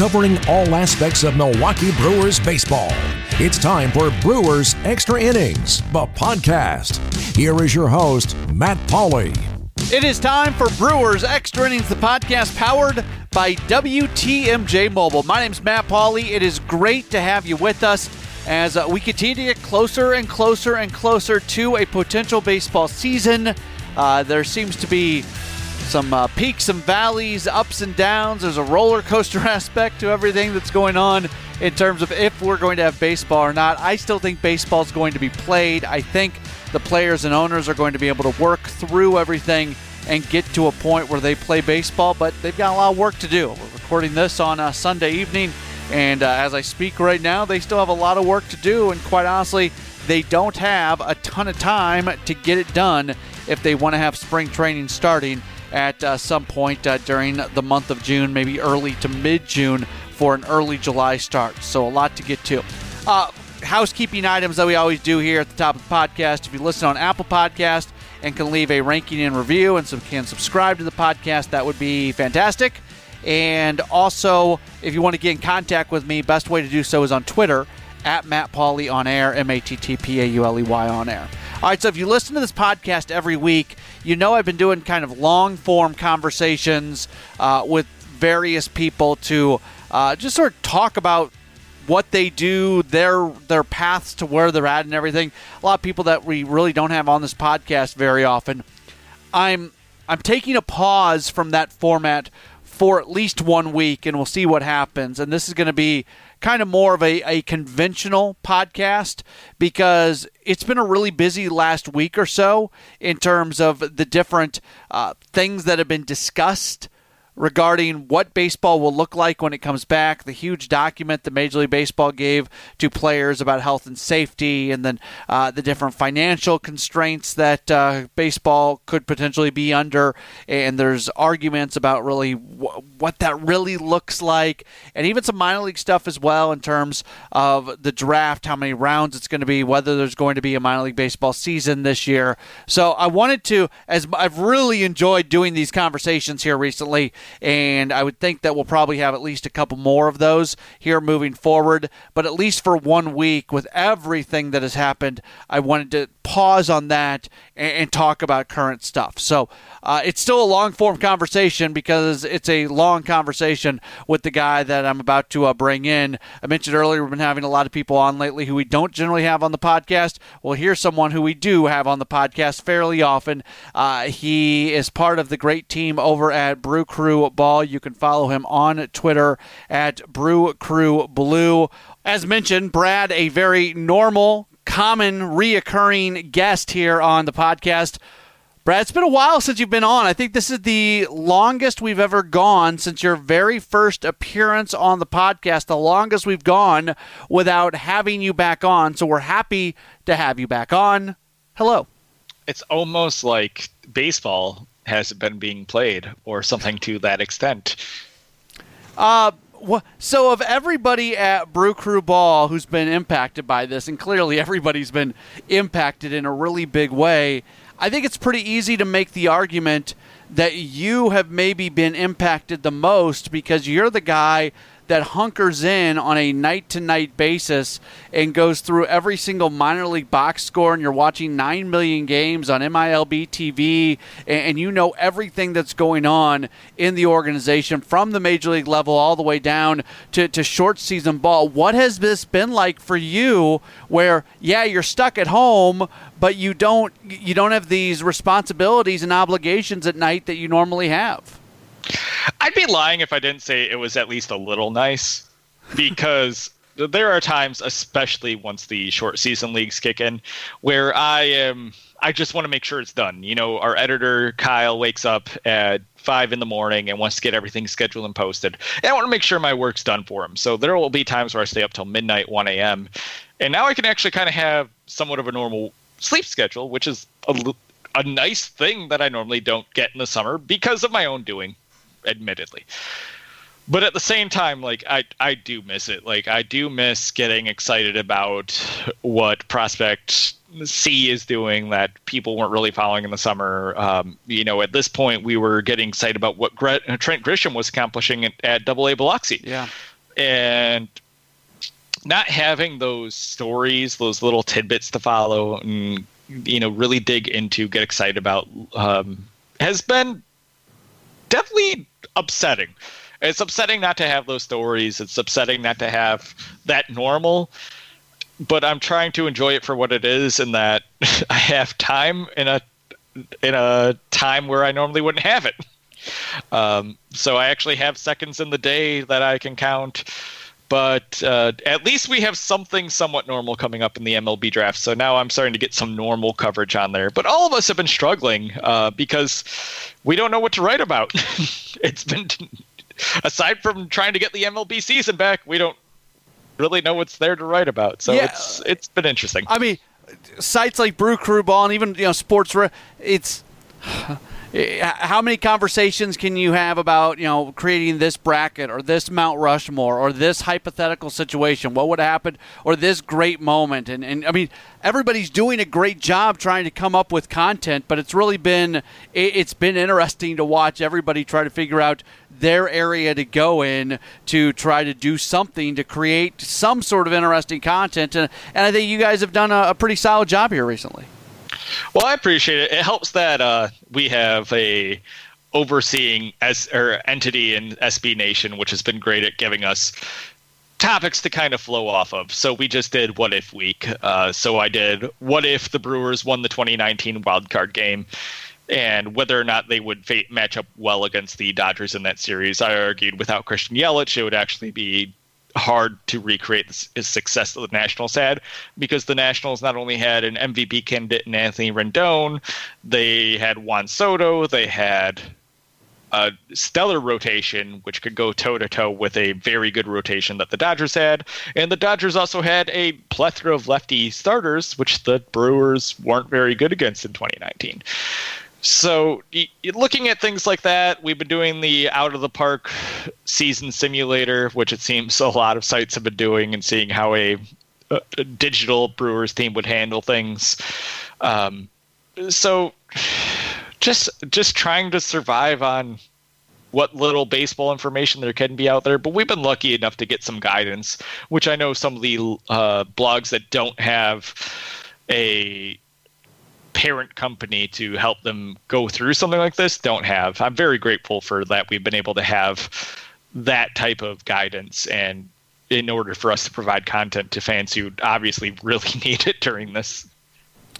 covering all aspects of Milwaukee Brewers baseball. It's time for Brewers Extra Innings, the podcast. Here is your host, Matt Pauley. It is time for Brewers Extra Innings, the podcast powered by WTMJ Mobile. My name is Matt Pauley. It is great to have you with us as uh, we continue to get closer and closer and closer to a potential baseball season. Uh, there seems to be some uh, peaks and valleys, ups and downs. There's a roller coaster aspect to everything that's going on in terms of if we're going to have baseball or not. I still think baseball is going to be played. I think the players and owners are going to be able to work through everything and get to a point where they play baseball, but they've got a lot of work to do. We're recording this on a Sunday evening, and uh, as I speak right now, they still have a lot of work to do, and quite honestly, they don't have a ton of time to get it done if they want to have spring training starting at uh, some point uh, during the month of June, maybe early to mid June for an early July start. So, a lot to get to. Uh, housekeeping items that we always do here at the top of the podcast. If you listen on Apple Podcast and can leave a ranking and review and some, can subscribe to the podcast, that would be fantastic. And also, if you want to get in contact with me, best way to do so is on Twitter at Matt Pauley on air, M A T T P A U L E Y on air. All right, so if you listen to this podcast every week, you know I've been doing kind of long form conversations uh, with various people to uh, just sort of talk about what they do, their their paths to where they're at, and everything. A lot of people that we really don't have on this podcast very often. I'm I'm taking a pause from that format for at least one week, and we'll see what happens. And this is going to be kind of more of a, a conventional podcast because it's been a really busy last week or so in terms of the different uh, things that have been discussed regarding what baseball will look like when it comes back, the huge document that Major League Baseball gave to players about health and safety, and then uh, the different financial constraints that uh, baseball could potentially be under. And there's arguments about really w- what that really looks like, and even some minor league stuff as well in terms of the draft, how many rounds it's going to be, whether there's going to be a minor league baseball season this year. So I wanted to, as I've really enjoyed doing these conversations here recently and I would think that we'll probably have at least a couple more of those here moving forward. But at least for one week, with everything that has happened, I wanted to pause on that and, and talk about current stuff. So uh, it's still a long form conversation because it's a long conversation with the guy that I'm about to uh, bring in. I mentioned earlier we've been having a lot of people on lately who we don't generally have on the podcast. Well, here's someone who we do have on the podcast fairly often. Uh, he is part of the great team over at Brew Crew Ball. You can follow him on Twitter at Brew Crew Blue. As mentioned, Brad, a very normal, common, reoccurring guest here on the podcast. Brad, it's been a while since you've been on. I think this is the longest we've ever gone since your very first appearance on the podcast, the longest we've gone without having you back on. So we're happy to have you back on. Hello. It's almost like baseball has been being played or something to that extent. Uh, so of everybody at Brew Crew Ball who's been impacted by this, and clearly everybody's been impacted in a really big way, I think it's pretty easy to make the argument that you have maybe been impacted the most because you're the guy that hunkers in on a night to night basis and goes through every single minor league box score, and you're watching 9 million games on MILB TV, and, you know everything that's going on in the organization from the major league level all the way down to, to short season ball. What has this been like for you where, yeah, you're stuck at home, but you don't you don't have these responsibilities and obligations at night that you normally have? I'd be lying if I didn't say it was at least a little nice because there are times, especially once the short season leagues kick in, where I am. I just want to make sure it's done. You know, our editor Kyle wakes up at five in the morning and wants to get everything scheduled and posted. And I want to make sure my work's done for him. So there will be times where I stay up till midnight, 1 a.m. And now I can actually kind of have somewhat of a normal sleep schedule, which is a, a nice thing that I normally don't get in the summer because of my own doing admittedly. But at the same time, like I, I do miss it. Like I do miss getting excited about what Prospect C is doing that people weren't really following in the summer. Um, you know, at this point, we were getting excited about what Gre- Trent Grisham was accomplishing at, at Double A Biloxi. Yeah. and not having those stories, those little tidbits to follow, and you know, really dig into, get excited about, um, has been definitely upsetting. It's upsetting not to have those stories. It's upsetting not to have that normal. But I'm trying to enjoy it for what it is, and that I have time in a in a time where I normally wouldn't have it. Um, so I actually have seconds in the day that I can count but uh, at least we have something somewhat normal coming up in the MLB draft. So now I'm starting to get some normal coverage on there. But all of us have been struggling uh, because we don't know what to write about. it's been, aside from trying to get the MLB season back, we don't really know what's there to write about. So yeah. it's it's been interesting. I mean, sites like Brew Crew Ball and even you know Sports, it's Uh, how many conversations can you have about you know creating this bracket or this Mount Rushmore or this hypothetical situation? What would happen or this great moment? And and I mean everybody's doing a great job trying to come up with content, but it's really been it's been interesting to watch everybody try to figure out their area to go in to try to do something to create some sort of interesting content. And, and I think you guys have done a, a pretty solid job here recently. Well, I appreciate it. It helps that uh, we have a overseeing as or entity in SB Nation, which has been great at giving us topics to kind of flow off of. So we just did what if week. Uh, so I did what if the Brewers won the 2019 wild card game. And whether or not they would match up well against the Dodgers in that series, I argued without Christian Yelich, it would actually be hard to recreate the success that the Nationals had because the Nationals not only had an MVP candidate in Anthony Rendon, they had Juan Soto, they had a stellar rotation, which could go toe to toe with a very good rotation that the Dodgers had. And the Dodgers also had a plethora of lefty starters, which the Brewers weren't very good against in 2019 so looking at things like that we've been doing the out of the park season simulator which it seems a lot of sites have been doing and seeing how a, a digital brewers team would handle things. Um, so just just trying to survive on what little baseball information there can be out there but we've been lucky enough to get some guidance which i know some of the uh, blogs that don't have a parent company to help them go through something like this don't have. I'm very grateful for that. We've been able to have that type of guidance and in order for us to provide content to fans who obviously really need it during this.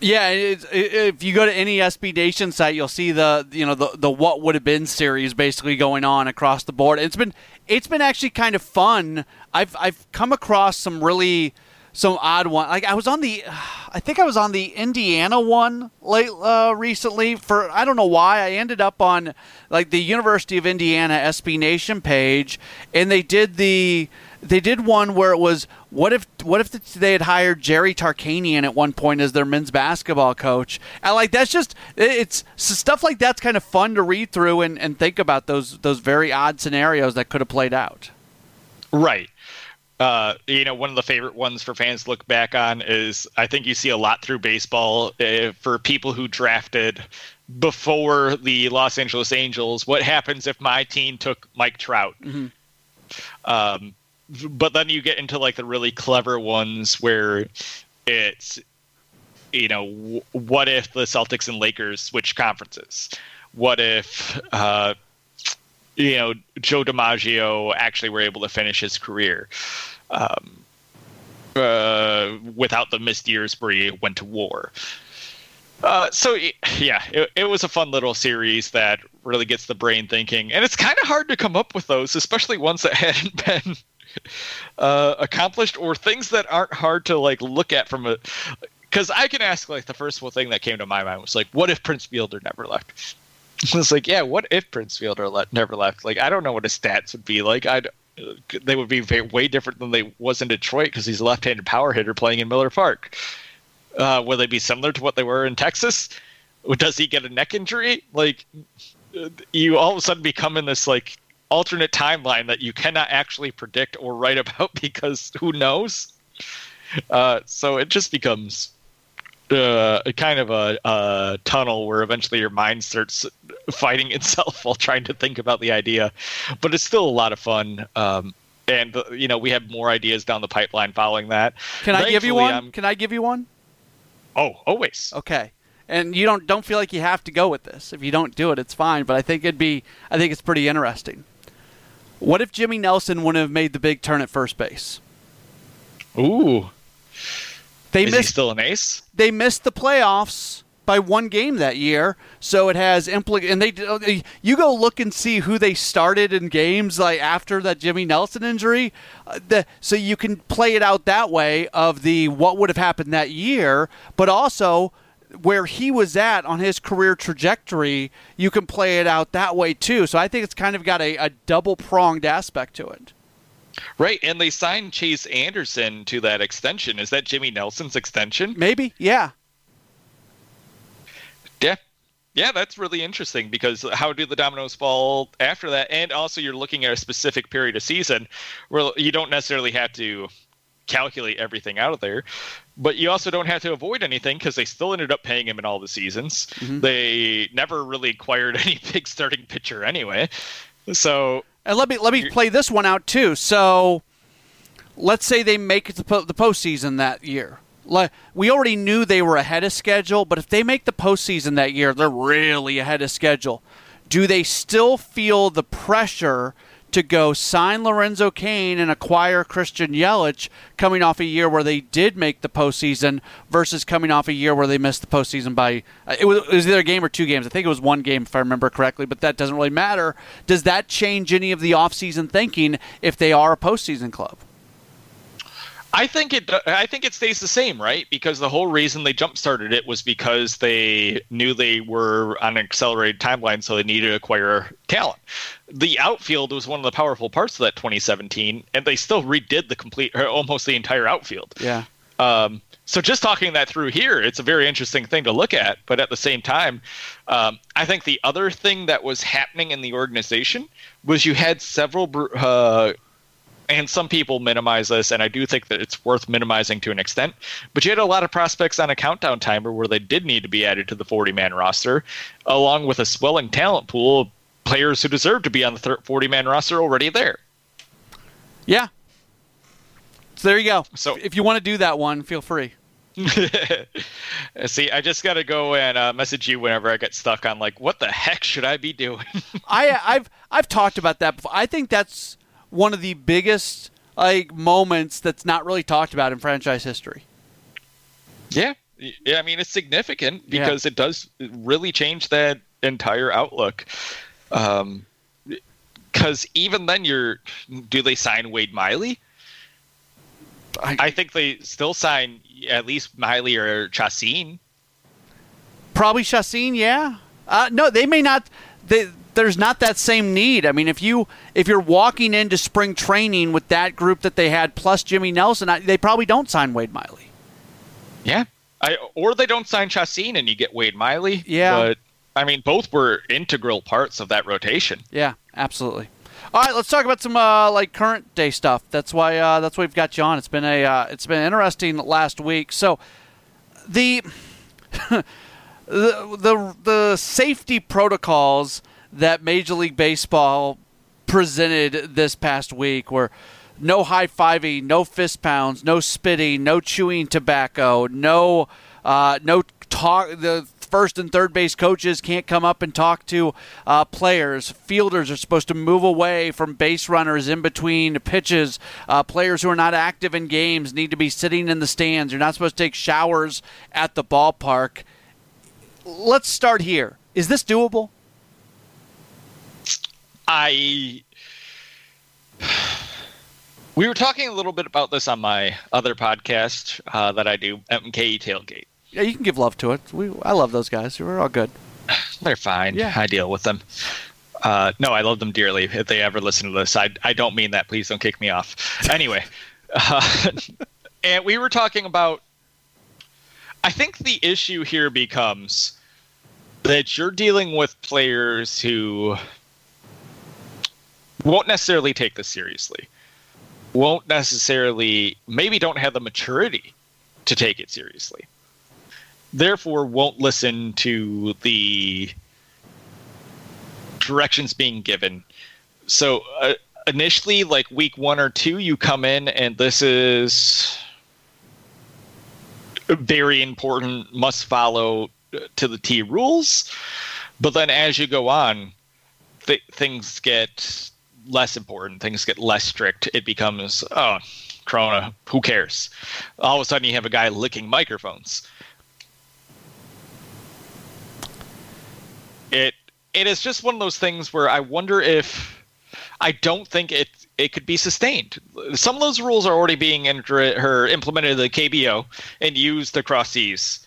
Yeah, it, if you go to any SB Nation site, you'll see the you know the the what would have been series basically going on across the board. It's been it's been actually kind of fun. I've I've come across some really some odd one. Like I was on the, I think I was on the Indiana one late uh, recently. For I don't know why I ended up on like the University of Indiana SB Nation page, and they did the they did one where it was what if what if they had hired Jerry Tarkanian at one point as their men's basketball coach? And like that's just it's stuff like that's kind of fun to read through and, and think about those those very odd scenarios that could have played out. Right uh, you know, one of the favorite ones for fans to look back on is I think you see a lot through baseball uh, for people who drafted before the Los Angeles Angels. What happens if my team took Mike Trout? Mm-hmm. Um, but then you get into like the really clever ones where it's, you know, w- what if the Celtics and Lakers switch conferences? What if, uh, you know, Joe DiMaggio actually were able to finish his career? um, uh, without the missed years where he went to war. Uh, so yeah, it, it, was a fun little series that really gets the brain thinking, and it's kind of hard to come up with those, especially ones that hadn't been uh, accomplished or things that aren't hard to like look at from a. Because I can ask like the first thing that came to my mind was like, what if Prince Fielder never left? It's like, yeah, what if Prince Fielder le- never left? Like, I don't know what his stats would be like. I'd they would be very, way different than they was in Detroit because he's a left-handed power hitter playing in Miller Park. Uh, will they be similar to what they were in Texas? Does he get a neck injury? Like you all of a sudden become in this like alternate timeline that you cannot actually predict or write about because who knows? Uh, so it just becomes uh, kind of a, a, tunnel where eventually your mind starts fighting itself while trying to think about the idea. But it's still a lot of fun. Um, and you know we have more ideas down the pipeline following that. Can I give you one? I'm- Can I give you one? oh, always. Okay. And you don't don't feel like you have to go with this. If you don't do it, it's fine. But I think it'd be I think it's pretty interesting. What if Jimmy Nelson wouldn't have made the big turn at first base? Ooh, They is he missed still an ace? they missed the playoffs by one game that year, so it has impli- and they you go look and see who they started in games like after that Jimmy Nelson injury, uh, the, so you can play it out that way of the what would have happened that year, but also where he was at on his career trajectory, you can play it out that way too. So I think it's kind of got a, a double pronged aspect to it. Right, and they signed Chase Anderson to that extension. Is that Jimmy Nelson's extension? Maybe, yeah. Yeah. Yeah, that's really interesting because how do the dominoes fall after that? And also, you're looking at a specific period of season where you don't necessarily have to calculate everything out of there, but you also don't have to avoid anything because they still ended up paying him in all the seasons. Mm-hmm. They never really acquired any big starting pitcher anyway. So, And let me let me play this one out too. So, let's say they make it to po- the postseason that year. Like we already knew they were ahead of schedule, but if they make the postseason that year, they're really ahead of schedule. Do they still feel the pressure to go sign Lorenzo Cain and acquire Christian Yelich, coming off a year where they did make the postseason versus coming off a year where they missed the postseason by it was, it was either a game or two games. I think it was one game if I remember correctly, but that doesn't really matter. Does that change any of the offseason thinking if they are a postseason club? I think it. I think it stays the same, right? Because the whole reason they jump started it was because they knew they were on an accelerated timeline, so they needed to acquire talent. The outfield was one of the powerful parts of that 2017, and they still redid the complete, or almost the entire outfield. Yeah. Um, so just talking that through here, it's a very interesting thing to look at. But at the same time, um, I think the other thing that was happening in the organization was you had several. Uh, and some people minimize this, and I do think that it's worth minimizing to an extent. But you had a lot of prospects on a countdown timer where they did need to be added to the 40 man roster, along with a swelling talent pool of players who deserve to be on the 40 man roster already there. Yeah. So there you go. So- if you want to do that one, feel free. See, I just got to go and uh, message you whenever I get stuck on like, what the heck should I be doing? I I've I've talked about that before. I think that's one of the biggest like moments that's not really talked about in franchise history. yeah. Yeah, I mean, it's significant Yeah. because it does really change that entire outlook. Um, because even then, you're do they sign Wade Miley? I, I think they still sign at least Miley or Chacín. probably Chacín, yeah. Uh, no, they may not. They, there's not that same need. I mean, if you if you're walking into spring training with that group that they had plus Jimmy Nelson, I, they probably don't sign Wade Miley. Yeah, I or they don't sign Chacín and you get Wade Miley. Yeah. but I mean, both were integral parts of that rotation. Yeah, absolutely. All right, let's talk about some uh, like current day stuff. That's why uh, that's why we've got you on. It's been a uh, it's been interesting last week. So the the the the safety protocols that Major League Baseball presented this past week were no high fiving, no fist pounds, no spitting, no chewing tobacco, no uh, no talk. The first and third base coaches can't come up and talk to uh, players. Fielders are supposed to move away from base runners in between pitches. Uh, players who are not active in games need to be sitting in the stands. You're not supposed to take showers at the ballpark. Let's start here. Is this doable? I. We were talking a little bit about this on my other podcast uh, that I do, MKE Tailgate. Yeah, you can give love to it. We, I love those guys. We're all good. They're fine. Yeah. I deal with them. Uh, no, I love them dearly. If they ever listen to this, I, I don't mean that. Please don't kick me off. Anyway, uh, and we were talking about. I think the issue here becomes that you're dealing with players who won't necessarily take this seriously, won't necessarily, maybe don't have the maturity to take it seriously therefore won't listen to the directions being given. So uh, initially, like week one or two, you come in and this is very important, must follow to the T rules. But then as you go on, th- things get less important, things get less strict. It becomes, oh, Corona, who cares? All of a sudden, you have a guy licking microphones. It it is just one of those things where I wonder if I don't think it it could be sustained. Some of those rules are already being inter- implemented in the KBO and used across seas.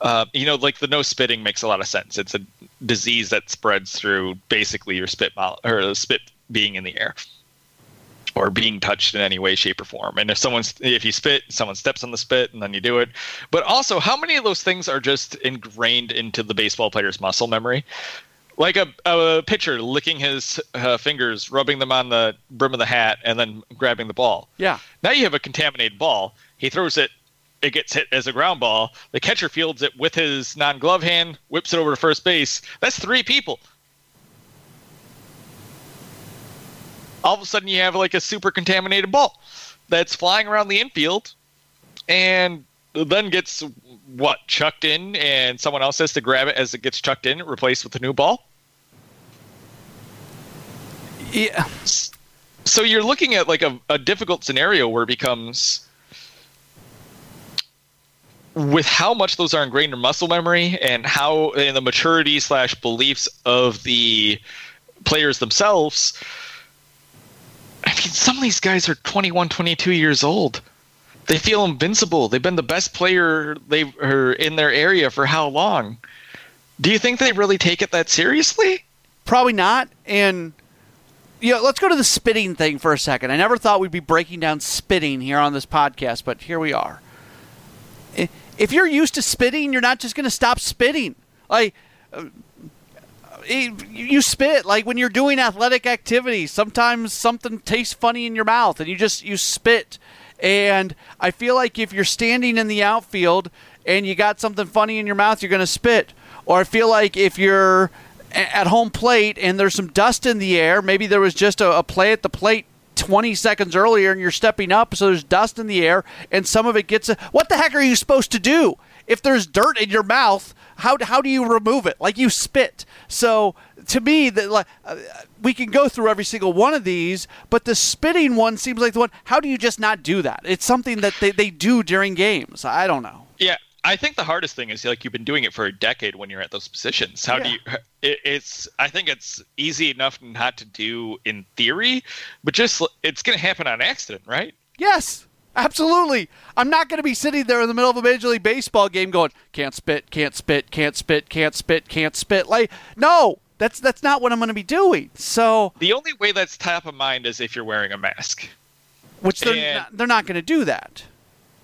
Uh, you know, like the no spitting makes a lot of sense. It's a disease that spreads through basically your spit mo- or spit being in the air or being touched in any way, shape, or form. And if someone's if you spit, someone steps on the spit, and then you do it. But also, how many of those things are just ingrained into the baseball player's muscle memory? Like a, a pitcher licking his uh, fingers, rubbing them on the brim of the hat, and then grabbing the ball. Yeah. Now you have a contaminated ball. He throws it. It gets hit as a ground ball. The catcher fields it with his non-glove hand, whips it over to first base. That's three people. All of a sudden you have like a super contaminated ball that's flying around the infield and then gets what chucked in and someone else has to grab it as it gets chucked in replaced with a new ball? Yeah. So you're looking at like a, a difficult scenario where it becomes with how much those are ingrained in muscle memory and how in the maturity slash beliefs of the players themselves mean, some of these guys are 21, 22 years old. They feel invincible. They've been the best player they are in their area for how long? Do you think they really take it that seriously? Probably not. And you know, let's go to the spitting thing for a second. I never thought we'd be breaking down spitting here on this podcast, but here we are. If you're used to spitting, you're not just going to stop spitting. Like you spit like when you're doing athletic activities. Sometimes something tastes funny in your mouth, and you just you spit. And I feel like if you're standing in the outfield and you got something funny in your mouth, you're going to spit. Or I feel like if you're at home plate and there's some dust in the air, maybe there was just a, a play at the plate 20 seconds earlier and you're stepping up, so there's dust in the air and some of it gets. A, what the heck are you supposed to do? If there's dirt in your mouth, how how do you remove it? Like you spit. So to me, that like uh, we can go through every single one of these, but the spitting one seems like the one. How do you just not do that? It's something that they, they do during games. I don't know. Yeah, I think the hardest thing is like you've been doing it for a decade when you're at those positions. How yeah. do you? It, it's I think it's easy enough not to do in theory, but just it's going to happen on accident, right? Yes. Absolutely. I'm not going to be sitting there in the middle of a Major League Baseball game going, can't spit, can't spit, can't spit, can't spit, can't spit. Like, no, that's that's not what I'm going to be doing. So the only way that's top of mind is if you're wearing a mask, which they're not, they're not going to do that.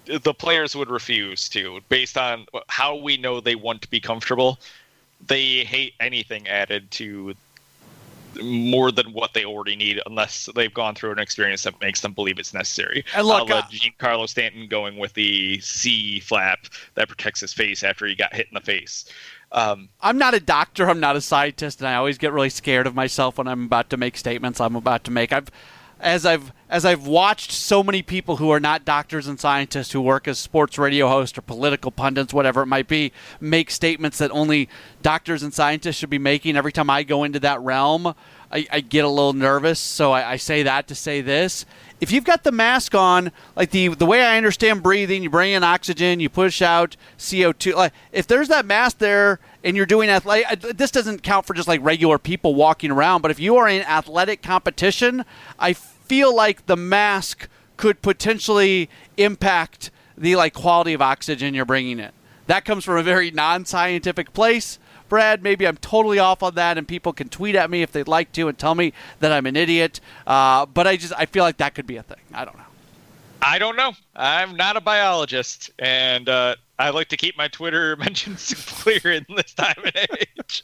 The players would refuse to, based on how we know they want to be comfortable. They hate anything added to more than what they already need unless they've gone through an experience that makes them believe it's necessary. And look, uh, Giancarlo Stanton going with the C flap that protects his face after he got hit in the face. Um, I'm not a doctor. I'm not a scientist, and I always get really scared of myself when I'm about to make statements I'm about to make. I've as I've as I've watched so many people who are not doctors and scientists who work as sports radio hosts or political pundits, whatever it might be, make statements that only doctors and scientists should be making. Every time I go into that realm, I, I get a little nervous. So I, I say that to say this: if you've got the mask on, like the the way I understand breathing, you bring in oxygen, you push out CO two. Like if there's that mask there and you're doing athletic, this doesn't count for just like regular people walking around. But if you are in athletic competition, I feel like the mask could potentially impact the like quality of oxygen you're bringing in. That comes from a very non-scientific place. Brad, maybe I'm totally off on that, and people can tweet at me if they'd like to and tell me that I'm an idiot. Uh, but I just I feel like that could be a thing. I don't know. I don't know. I'm not a biologist, and uh, I like to keep my Twitter mentions clear in this time and age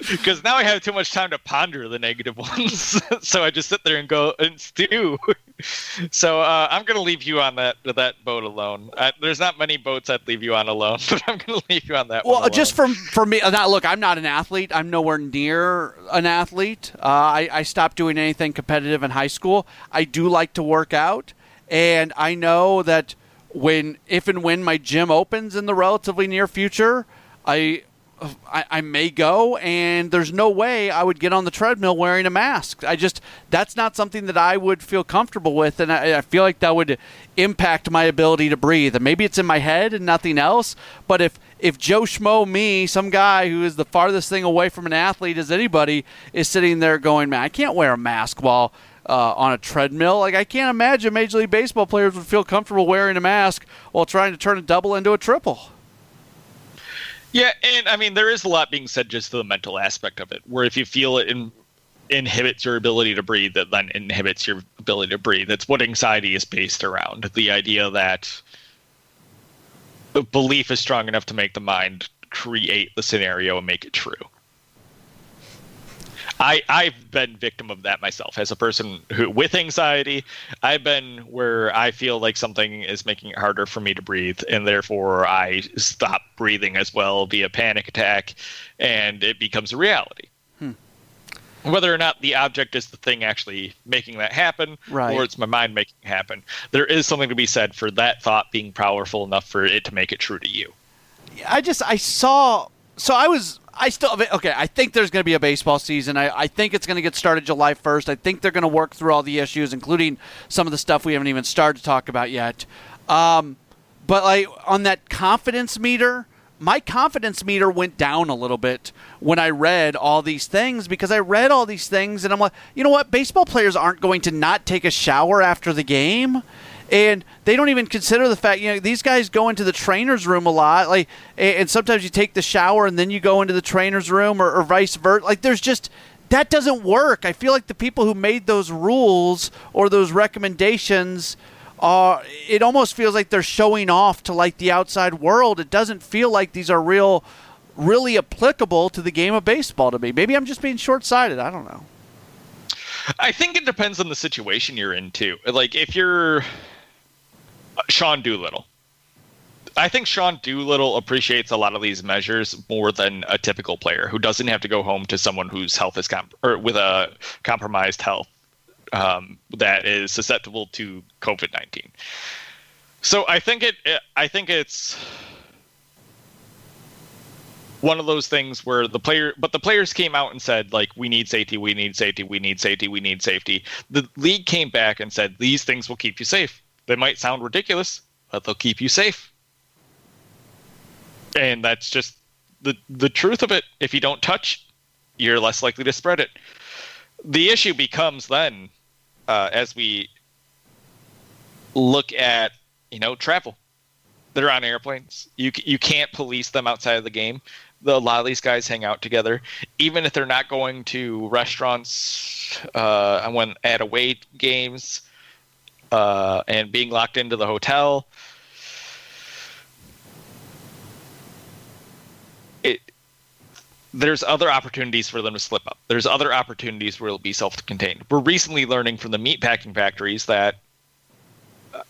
because now I have too much time to ponder the negative ones. so I just sit there and go and stew. So uh, I'm going to leave you on that that boat alone. Uh, there's not many boats I'd leave you on alone, but I'm going to leave you on that. Well, just from for me, now look, I'm not an athlete. I'm nowhere near an athlete. Uh, I, I stopped doing anything competitive in high school. I do like to work out, and I know that when if and when my gym opens in the relatively near future, I I, I, may go, and there's no way I would get on the treadmill wearing a mask. I just that's not something that I would feel comfortable with, and I, I, feel like that would impact my ability to breathe. And maybe it's in my head and nothing else. But if if Joe Schmo, me, some guy who is the farthest thing away from an athlete as anybody, is sitting there going, "Man, I can't wear a mask while." Uh, on a treadmill. Like I can't imagine Major League Baseball players would feel comfortable wearing a mask while trying to turn a double into a triple. Yeah, and I mean there is a lot being said just to the mental aspect of it, where if you feel it in, inhibits your ability to breathe, that then inhibits your ability to breathe. That's what anxiety is based around. The idea that the belief is strong enough to make the mind create the scenario and make it true. I I've been victim of that myself as a person who with anxiety. I've been where I feel like something is making it harder for me to breathe, and therefore I stop breathing as well via panic attack, and it becomes a reality. Hmm. Whether or not the object is the thing actually making that happen, right. or it's my mind making it happen, there is something to be said for that thought being powerful enough for it to make it true to you. I just I saw so I was I still okay. I think there's going to be a baseball season. I, I think it's going to get started July 1st. I think they're going to work through all the issues, including some of the stuff we haven't even started to talk about yet. Um, but like on that confidence meter, my confidence meter went down a little bit when I read all these things because I read all these things and I'm like, you know what? Baseball players aren't going to not take a shower after the game and they don't even consider the fact you know these guys go into the trainer's room a lot like and sometimes you take the shower and then you go into the trainer's room or, or vice versa like there's just that doesn't work. I feel like the people who made those rules or those recommendations are it almost feels like they're showing off to like the outside world. It doesn't feel like these are real really applicable to the game of baseball to me. Maybe i'm just being short-sighted. I don't know. I think it depends on the situation you're in too. Like if you're Sean Doolittle. I think Sean Doolittle appreciates a lot of these measures more than a typical player who doesn't have to go home to someone whose health is comp- or with a compromised health um, that is susceptible to COVID nineteen. So I think it. I think it's one of those things where the player, but the players came out and said like, "We need safety. We need safety. We need safety. We need safety." The league came back and said, "These things will keep you safe." They might sound ridiculous, but they'll keep you safe. And that's just the the truth of it. If you don't touch, you're less likely to spread it. The issue becomes then, uh, as we look at you know travel. They're on airplanes. You you can't police them outside of the game. The, a lot of these guys hang out together, even if they're not going to restaurants uh, when at away games uh, and being locked into the hotel. It there's other opportunities for them to slip up. There's other opportunities where it'll be self-contained. We're recently learning from the meatpacking factories that uh,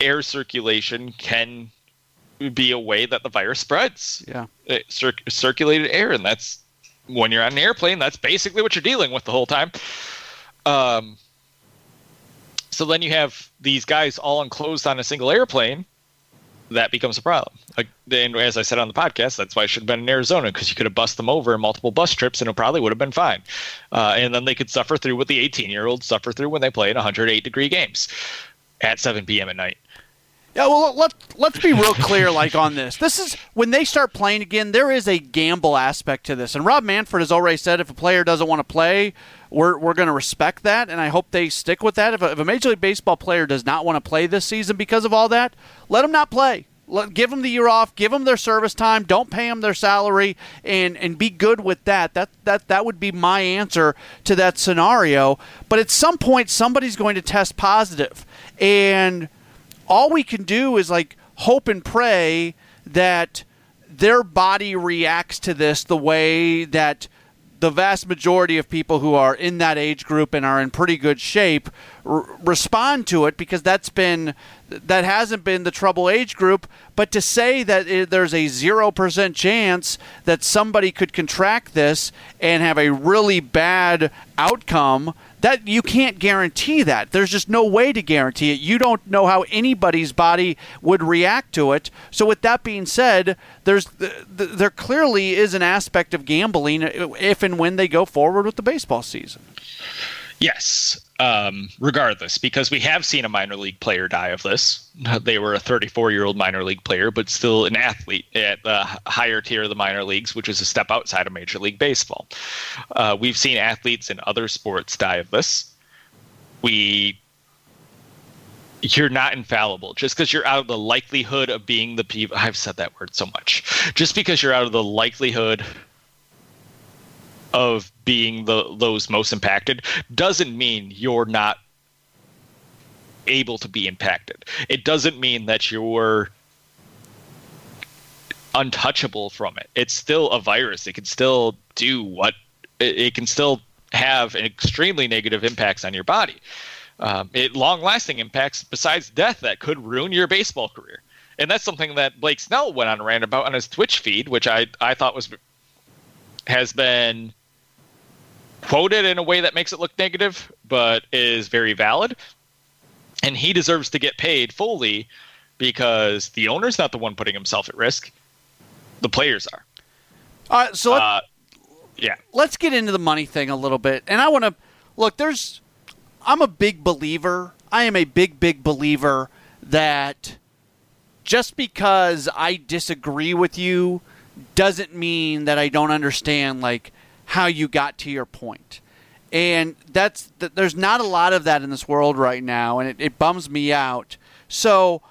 air circulation can be a way that the virus spreads. Yeah, it, cir- circulated air, and that's when you're on an airplane. That's basically what you're dealing with the whole time. Um, so then you have these guys all enclosed on a single airplane. That becomes a problem. Like, and as I said on the podcast, that's why I should have been in Arizona because you could have bust them over in multiple bus trips and it probably would have been fine. Uh, and then they could suffer through what the 18 year olds suffer through when they play in 108 degree games at 7 p.m. at night. Yeah, well, let let's be real clear, like on this. This is when they start playing again. There is a gamble aspect to this, and Rob Manfred has already said if a player doesn't want to play, we're we're going to respect that, and I hope they stick with that. If a, if a Major League Baseball player does not want to play this season because of all that, let them not play. Let, give them the year off. Give them their service time. Don't pay them their salary, and and be good with that. That that that would be my answer to that scenario. But at some point, somebody's going to test positive, and all we can do is like hope and pray that their body reacts to this the way that the vast majority of people who are in that age group and are in pretty good shape r- respond to it because that's been that hasn't been the trouble age group. But to say that it, there's a 0% chance that somebody could contract this and have a really bad outcome that you can't guarantee that. There's just no way to guarantee it. You don't know how anybody's body would react to it. So with that being said, there's there clearly is an aspect of gambling if and when they go forward with the baseball season. Yes, um, regardless, because we have seen a minor league player die of this. They were a 34 year old minor league player, but still an athlete at the higher tier of the minor leagues, which is a step outside of Major League Baseball. Uh, we've seen athletes in other sports die of this. We you're not infallible just because you're out of the likelihood of being the people i've said that word so much just because you're out of the likelihood of being the those most impacted doesn't mean you're not able to be impacted. It doesn't mean that you're untouchable from it. It's still a virus. It can still do what it, can still have extremely negative impacts on your body. Um, it long-lasting impacts besides death that could ruin your baseball career. And that's something that Blake Snell went on a rant about on his Twitch feed, which I, I thought was has been quoted in a way that makes it look negative, but is very valid. And he deserves to get paid fully because the owner's not the one putting himself at risk. The players are. All right, so let, uh, yeah. Let's get into the money thing a little bit. And I want to look, there's I'm a big believer. I am a big big believer that just because I disagree with you doesn't mean that I don't understand like how you got to your point. And that's there's not a lot of that in this world right now, and it, it bums me out. So,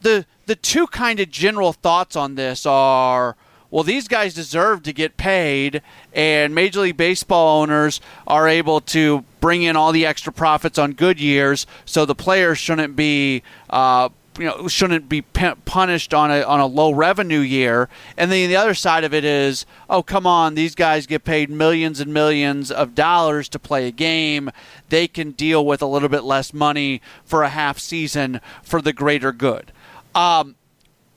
the the two kind of general thoughts on this are well, these guys deserve to get paid, and Major League Baseball owners are able to bring in all the extra profits on good years, so the players shouldn't be uh, you know shouldn't be punished on a on a low revenue year. And then the other side of it is, oh come on, these guys get paid millions and millions of dollars to play a game. They can deal with a little bit less money for a half season for the greater good. Um,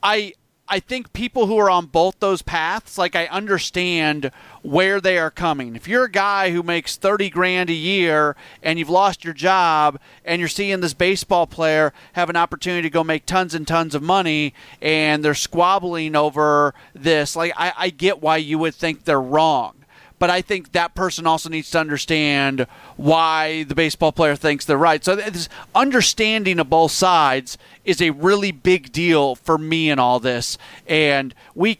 I I think people who are on both those paths, like I understand where they are coming. If you're a guy who makes 30 grand a year and you've lost your job and you're seeing this baseball player have an opportunity to go make tons and tons of money and they're squabbling over this, like I, I get why you would think they're wrong but I think that person also needs to understand why the baseball player thinks they're right. So this understanding of both sides is a really big deal for me in all this. And we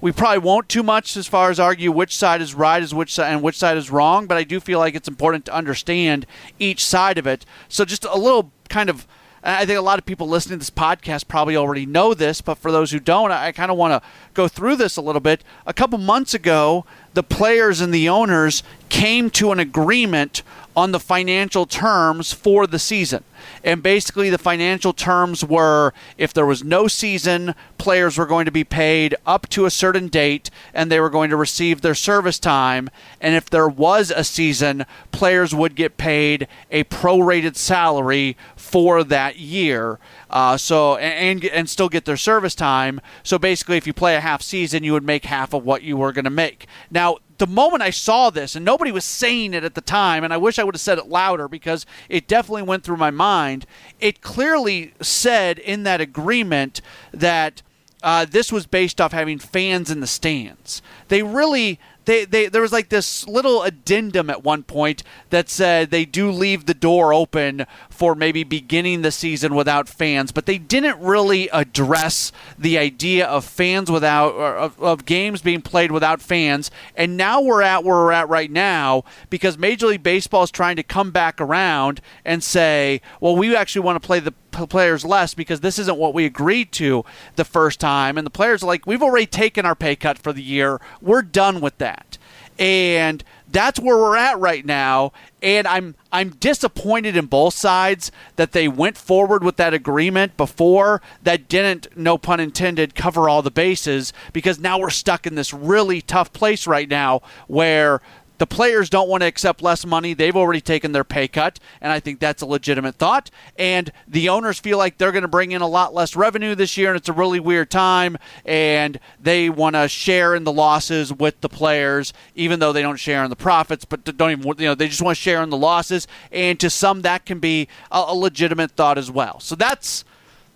we probably won't too much as far as argue which side is right is which side and which side is wrong, but I do feel like it's important to understand each side of it. So just a little kind of I think a lot of people listening to this podcast probably already know this, but for those who don't, I kind of want to go through this a little bit. A couple months ago, the players and the owners came to an agreement on the financial terms for the season. And basically, the financial terms were if there was no season, players were going to be paid up to a certain date and they were going to receive their service time. And if there was a season, players would get paid a prorated salary for that year. Uh, so and and still get their service time. So basically, if you play a half season, you would make half of what you were going to make. Now, the moment I saw this, and nobody was saying it at the time, and I wish I would have said it louder because it definitely went through my mind. It clearly said in that agreement that uh, this was based off having fans in the stands. They really they, they there was like this little addendum at one point that said they do leave the door open for maybe beginning the season without fans, but they didn't really address the idea of fans without of, of games being played without fans. And now we're at where we're at right now because Major League Baseball is trying to come back around and say, well, we actually want to play the players less because this isn't what we agreed to the first time. And the players are like, we've already taken our pay cut for the year. We're done with that. And that's where we're at right now. And I'm I'm disappointed in both sides that they went forward with that agreement before. That didn't no pun intended cover all the bases because now we're stuck in this really tough place right now where the players don't want to accept less money. They've already taken their pay cut, and I think that's a legitimate thought. And the owners feel like they're going to bring in a lot less revenue this year, and it's a really weird time. And they want to share in the losses with the players, even though they don't share in the profits. But don't even you know they just want to share in the losses. And to some, that can be a, legitimate thought as well. So that's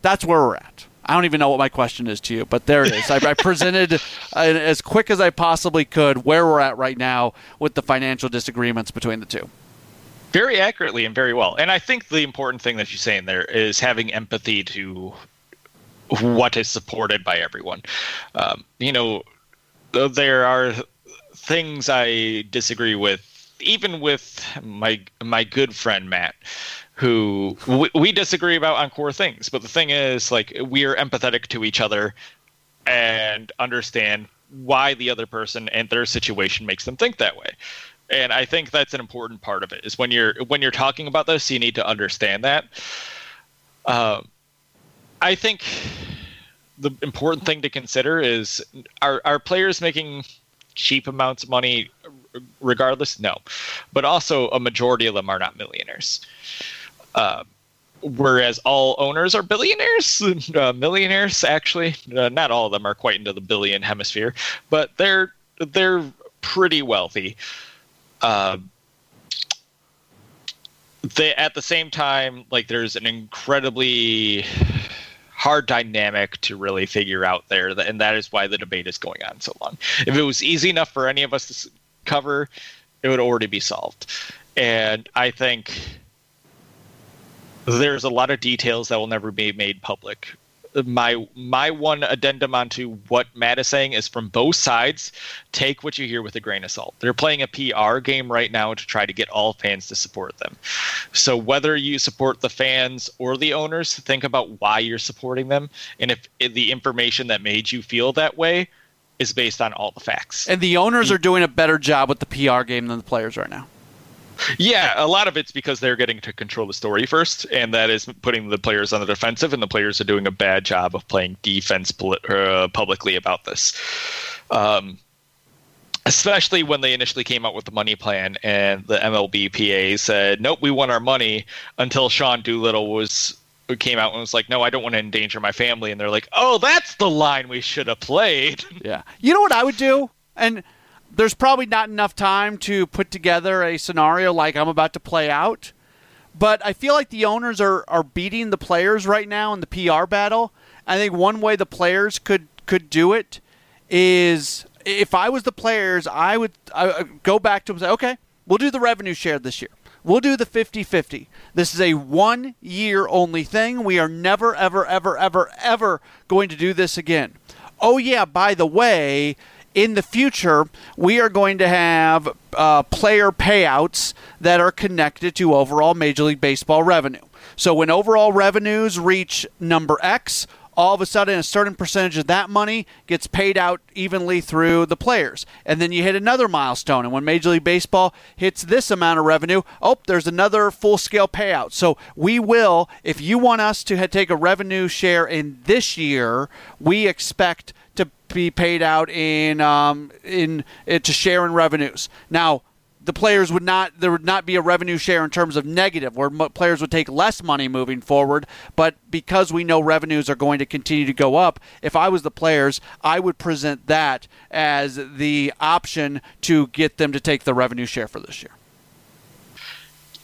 that's where we're at. I don't even know what my question is to you, but there it is. I, I presented uh, as quick as I possibly could where we're at right now with the financial disagreements between the two. Very accurately and very well. And I think the important thing that you're saying there is having empathy to what is supported by everyone. Um, you know, there are things I disagree with, even with my my good friend Matt who we, we disagree about on core things. But the thing is, like, we are empathetic to each other and understand why the other person and their situation makes them think that way. And I think that's an important part of it. Is when you're when you're talking about this, you need to understand that. Um, I think the important thing to consider is are are players making cheap amounts of money regardless? No, but also a majority of them are not millionaires. Uh, whereas all owners are billionaires, uh, millionaires actually. Uh, not all of them are quite into the billion hemisphere, but they're they're pretty wealthy. Uh, they at the same time like there's an incredibly hard dynamic to really figure out there and that is why the debate is going on so long if it was easy enough for any of us to cover it would already be solved and i think there's a lot of details that will never be made public. My my one addendum onto what Matt is saying is from both sides, take what you hear with a grain of salt. They're playing a PR game right now to try to get all fans to support them. So whether you support the fans or the owners, think about why you're supporting them, and if, if the information that made you feel that way is based on all the facts. And the owners are doing a better job with the PR game than the players right now. Yeah, a lot of it's because they're getting to control the story first, and that is putting the players on the defensive, and the players are doing a bad job of playing defense uh, publicly about this. Um, especially when they initially came out with the money plan, and the MLBPA said, "Nope, we want our money." Until Sean Doolittle was came out and was like, "No, I don't want to endanger my family," and they're like, "Oh, that's the line we should have played." Yeah, you know what I would do, and there's probably not enough time to put together a scenario like I'm about to play out. But I feel like the owners are, are beating the players right now in the PR battle. I think one way the players could, could do it is if I was the players, I would, I go back to them and say, okay, we'll do the revenue share this year. We'll do the 50 50. This is a one year only thing. We are never, ever, ever, ever, ever going to do this again. Oh, yeah, by the way, in the future, we are going to have uh, player payouts that are connected to overall Major League Baseball revenue. So when overall revenues reach number X, all of a sudden a certain percentage of that money gets paid out evenly through the players. And then you hit another milestone. And when Major League Baseball hits this amount of revenue, oh, there's another full scale payout. So we will, if you want us to take a revenue share in this year, we expect to be paid out in um, in uh, to share in revenues. Now, the players would not there would not be a revenue share in terms of negative where players would take less money moving forward but because we know revenues are going to continue to go up if i was the players i would present that as the option to get them to take the revenue share for this year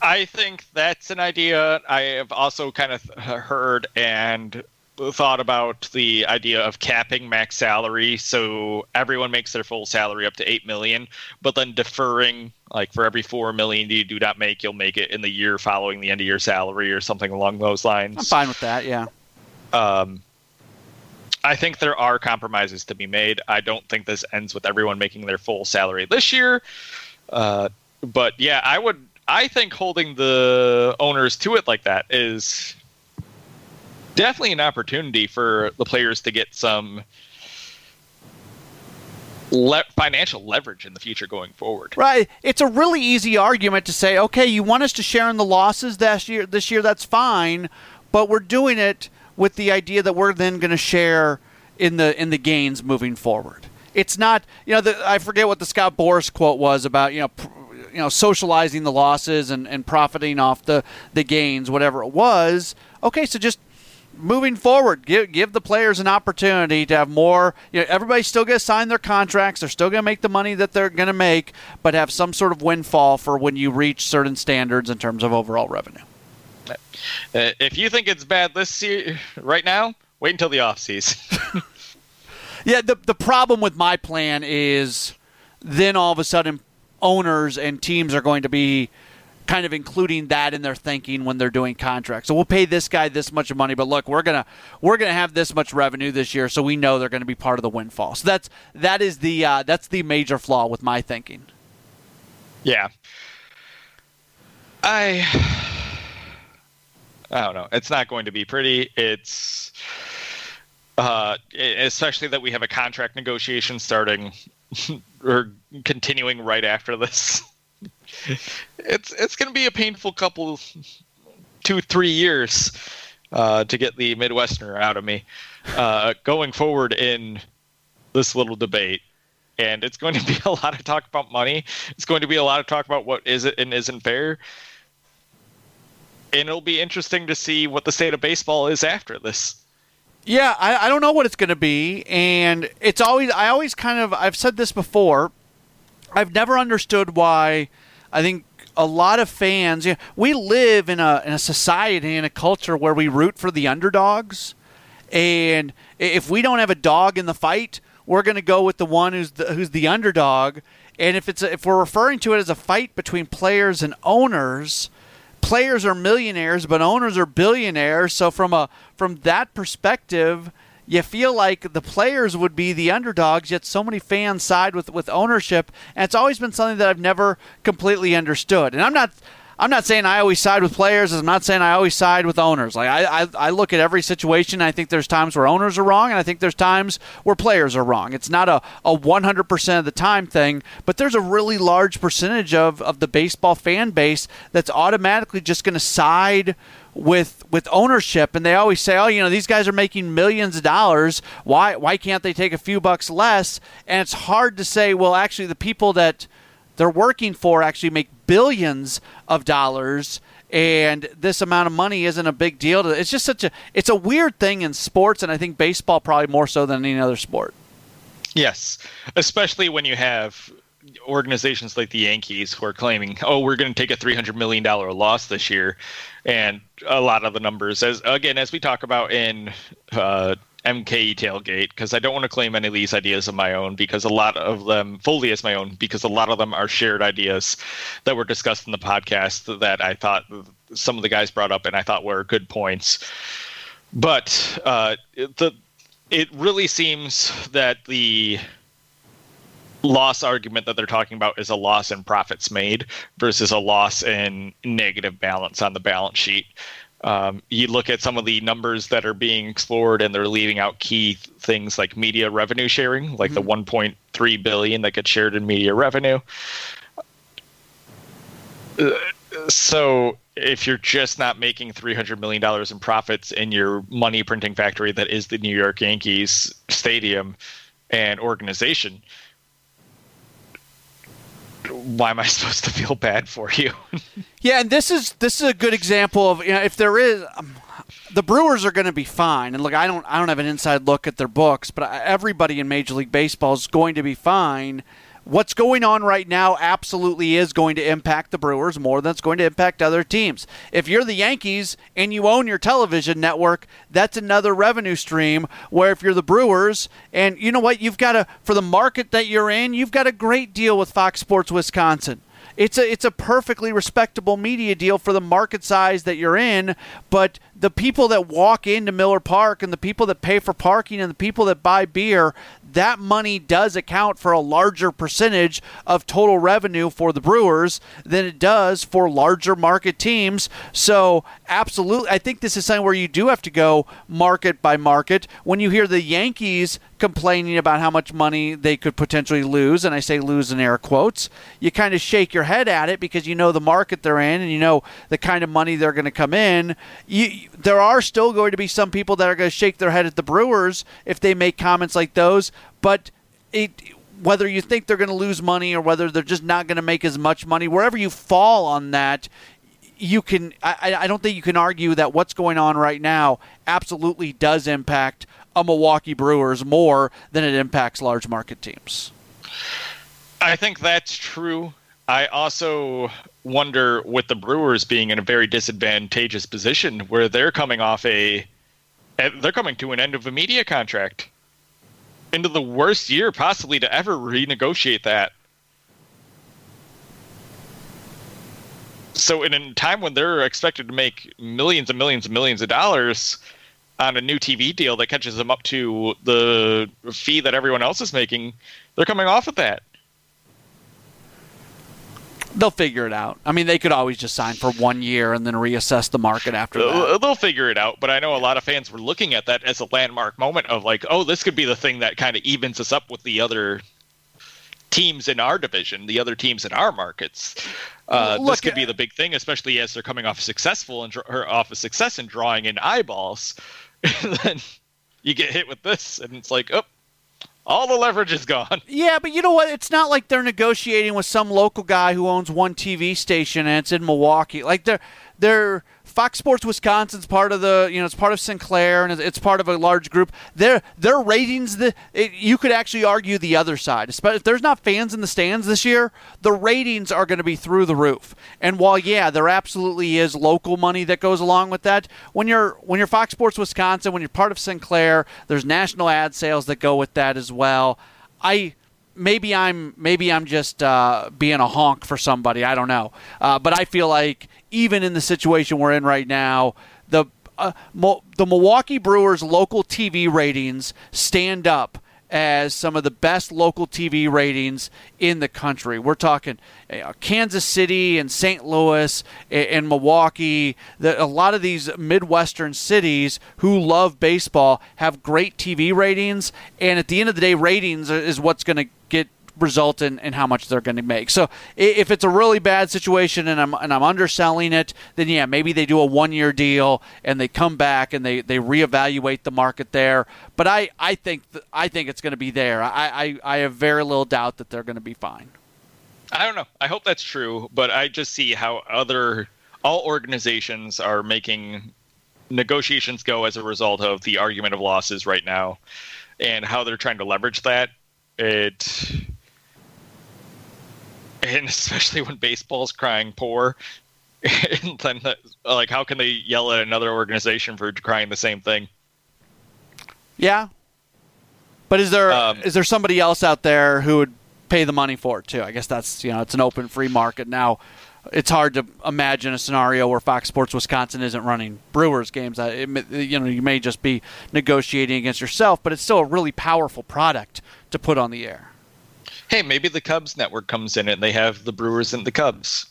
I think that's an idea. I have also kind of heard and thought about the idea of capping max salary so everyone makes their full salary up to 8 million but then deferring like for every 4 million you do not make you'll make it in the year following the end of your salary or something along those lines i'm fine with that yeah um I think there are compromises to be made. I don't think this ends with everyone making their full salary this year. Uh, but yeah, I would. I think holding the owners to it like that is definitely an opportunity for the players to get some le- financial leverage in the future going forward. Right. It's a really easy argument to say, okay, you want us to share in the losses this year. This year, that's fine, but we're doing it with the idea that we're then going to share in the in the gains moving forward. It's not, you know, the, I forget what the Scott Boras quote was about, you know. Pr- you know, socializing the losses and, and profiting off the, the gains, whatever it was. Okay, so just moving forward, give give the players an opportunity to have more. You know, everybody's still going to sign their contracts. They're still going to make the money that they're going to make, but have some sort of windfall for when you reach certain standards in terms of overall revenue. Uh, if you think it's bad this year, right now, wait until the off season. yeah, the the problem with my plan is then all of a sudden owners and teams are going to be kind of including that in their thinking when they're doing contracts. So we'll pay this guy this much money, but look, we're gonna we're gonna have this much revenue this year, so we know they're to be part of the windfall. So that's that is the uh, that's the major flaw with my thinking. Yeah, I I don't know. It's not going to be pretty. It's uh, especially that we have a contract negotiation starting or continuing right after this. It's it's going to be a painful couple, two three years, uh, to get the Midwesterner out of me, uh, going forward in this little debate. And it's going to be a lot of talk about money. It's going to be a lot of talk about what is it and isn't fair. And it'll be interesting to see what the state of baseball is after this. Yeah, I, I don't know what it's going to be, and it's always I always kind of I've said this before. I've never understood why. I think a lot of fans. You know, we live in a in a society in a culture where we root for the underdogs, and if we don't have a dog in the fight, we're going to go with the one who's the, who's the underdog. And if it's a, if we're referring to it as a fight between players and owners, players are millionaires, but owners are billionaires. So from a from that perspective, you feel like the players would be the underdogs, yet so many fans side with with ownership, and it's always been something that I've never completely understood. And I'm not I'm not saying I always side with players. I'm not saying I always side with owners. Like I, I, I look at every situation. I think there's times where owners are wrong, and I think there's times where players are wrong. It's not a, a 100% of the time thing, but there's a really large percentage of, of the baseball fan base that's automatically just going to side with with ownership and they always say oh you know these guys are making millions of dollars why why can't they take a few bucks less and it's hard to say well actually the people that they're working for actually make billions of dollars and this amount of money isn't a big deal to it's just such a it's a weird thing in sports and i think baseball probably more so than any other sport. Yes especially when you have organizations like the yankees who are claiming oh we're going to take a 300 million dollar loss this year and a lot of the numbers as again as we talk about in uh, MKE tailgate because I don't want to claim any of these ideas of my own because a lot of them fully as my own because a lot of them are shared ideas that were discussed in the podcast that I thought some of the guys brought up and I thought were good points. But uh, the it really seems that the loss argument that they're talking about is a loss in profits made versus a loss in negative balance on the balance sheet. Um, you look at some of the numbers that are being explored, and they're leaving out key things like media revenue sharing, like mm-hmm. the 1.3 billion that gets shared in media revenue. Uh, so, if you're just not making 300 million dollars in profits in your money printing factory that is the New York Yankees stadium and organization, why am I supposed to feel bad for you? yeah, and this is this is a good example of you know if there is. Um, the Brewers are going to be fine, and look, I don't, I don't have an inside look at their books, but everybody in Major League Baseball is going to be fine what's going on right now absolutely is going to impact the Brewers more than it's going to impact other teams. If you're the Yankees and you own your television network, that's another revenue stream. Where if you're the Brewers and you know what, you've got a for the market that you're in, you've got a great deal with Fox Sports Wisconsin. It's a it's a perfectly respectable media deal for the market size that you're in, but the people that walk into Miller Park and the people that pay for parking and the people that buy beer, that money does account for a larger percentage of total revenue for the Brewers than it does for larger market teams. So, absolutely, I think this is something where you do have to go market by market. When you hear the Yankees complaining about how much money they could potentially lose, and I say lose in air quotes, you kind of shake your head at it because you know the market they're in and you know the kind of money they're going to come in. You, there are still going to be some people that are going to shake their head at the Brewers if they make comments like those, but it whether you think they're going to lose money or whether they're just not going to make as much money, wherever you fall on that, you can. I, I don't think you can argue that what's going on right now absolutely does impact a Milwaukee Brewers more than it impacts large market teams. I think that's true. I also wonder with the Brewers being in a very disadvantageous position where they're coming off a they're coming to an end of a media contract into the worst year possibly to ever renegotiate that. So in a time when they're expected to make millions and millions and millions of dollars, on a new TV deal that catches them up to the fee that everyone else is making, they're coming off of that. They'll figure it out. I mean, they could always just sign for one year and then reassess the market after that. They'll figure it out, but I know a lot of fans were looking at that as a landmark moment of like, oh, this could be the thing that kind of evens us up with the other teams in our division, the other teams in our markets. Uh, Look, this could be the big thing, especially as they're coming off successful and or off a success in drawing in eyeballs. and then you get hit with this, and it's like, oh, all the leverage is gone. Yeah, but you know what? It's not like they're negotiating with some local guy who owns one TV station and it's in Milwaukee. Like they're they're Fox Sports Wisconsin's part of the, you know, it's part of Sinclair and it's part of a large group. Their their ratings, the it, you could actually argue the other side. If there's not fans in the stands this year, the ratings are going to be through the roof. And while yeah, there absolutely is local money that goes along with that, when you're when you're Fox Sports Wisconsin, when you're part of Sinclair, there's national ad sales that go with that as well. I maybe I'm maybe I'm just uh, being a honk for somebody. I don't know, uh, but I feel like even in the situation we're in right now, the uh, Mo- the Milwaukee Brewers local TV ratings stand up as some of the best local TV ratings in the country. We're talking Kansas City and St. Louis and, and Milwaukee. The, a lot of these Midwestern cities who love baseball have great TV ratings, and at the end of the day, ratings is what's going to get result in, in how much they're going to make. So if it's a really bad situation and I'm and I'm underselling it, then yeah, maybe they do a one year deal and they come back and they, they reevaluate the market there. But I, I think th- I think it's going to be there. I, I, I have very little doubt that they're going to be fine. I don't know. I hope that's true, but I just see how other all organizations are making negotiations go as a result of the argument of losses right now and how they're trying to leverage that it and especially when baseball's crying poor and then like how can they yell at another organization for crying the same thing? Yeah. But is there um, is there somebody else out there who would pay the money for it too? I guess that's you know it's an open free market now. It's hard to imagine a scenario where Fox Sports Wisconsin isn't running Brewers games. It, you know, you may just be negotiating against yourself, but it's still a really powerful product to put on the air hey, maybe the Cubs network comes in and they have the Brewers and the Cubs.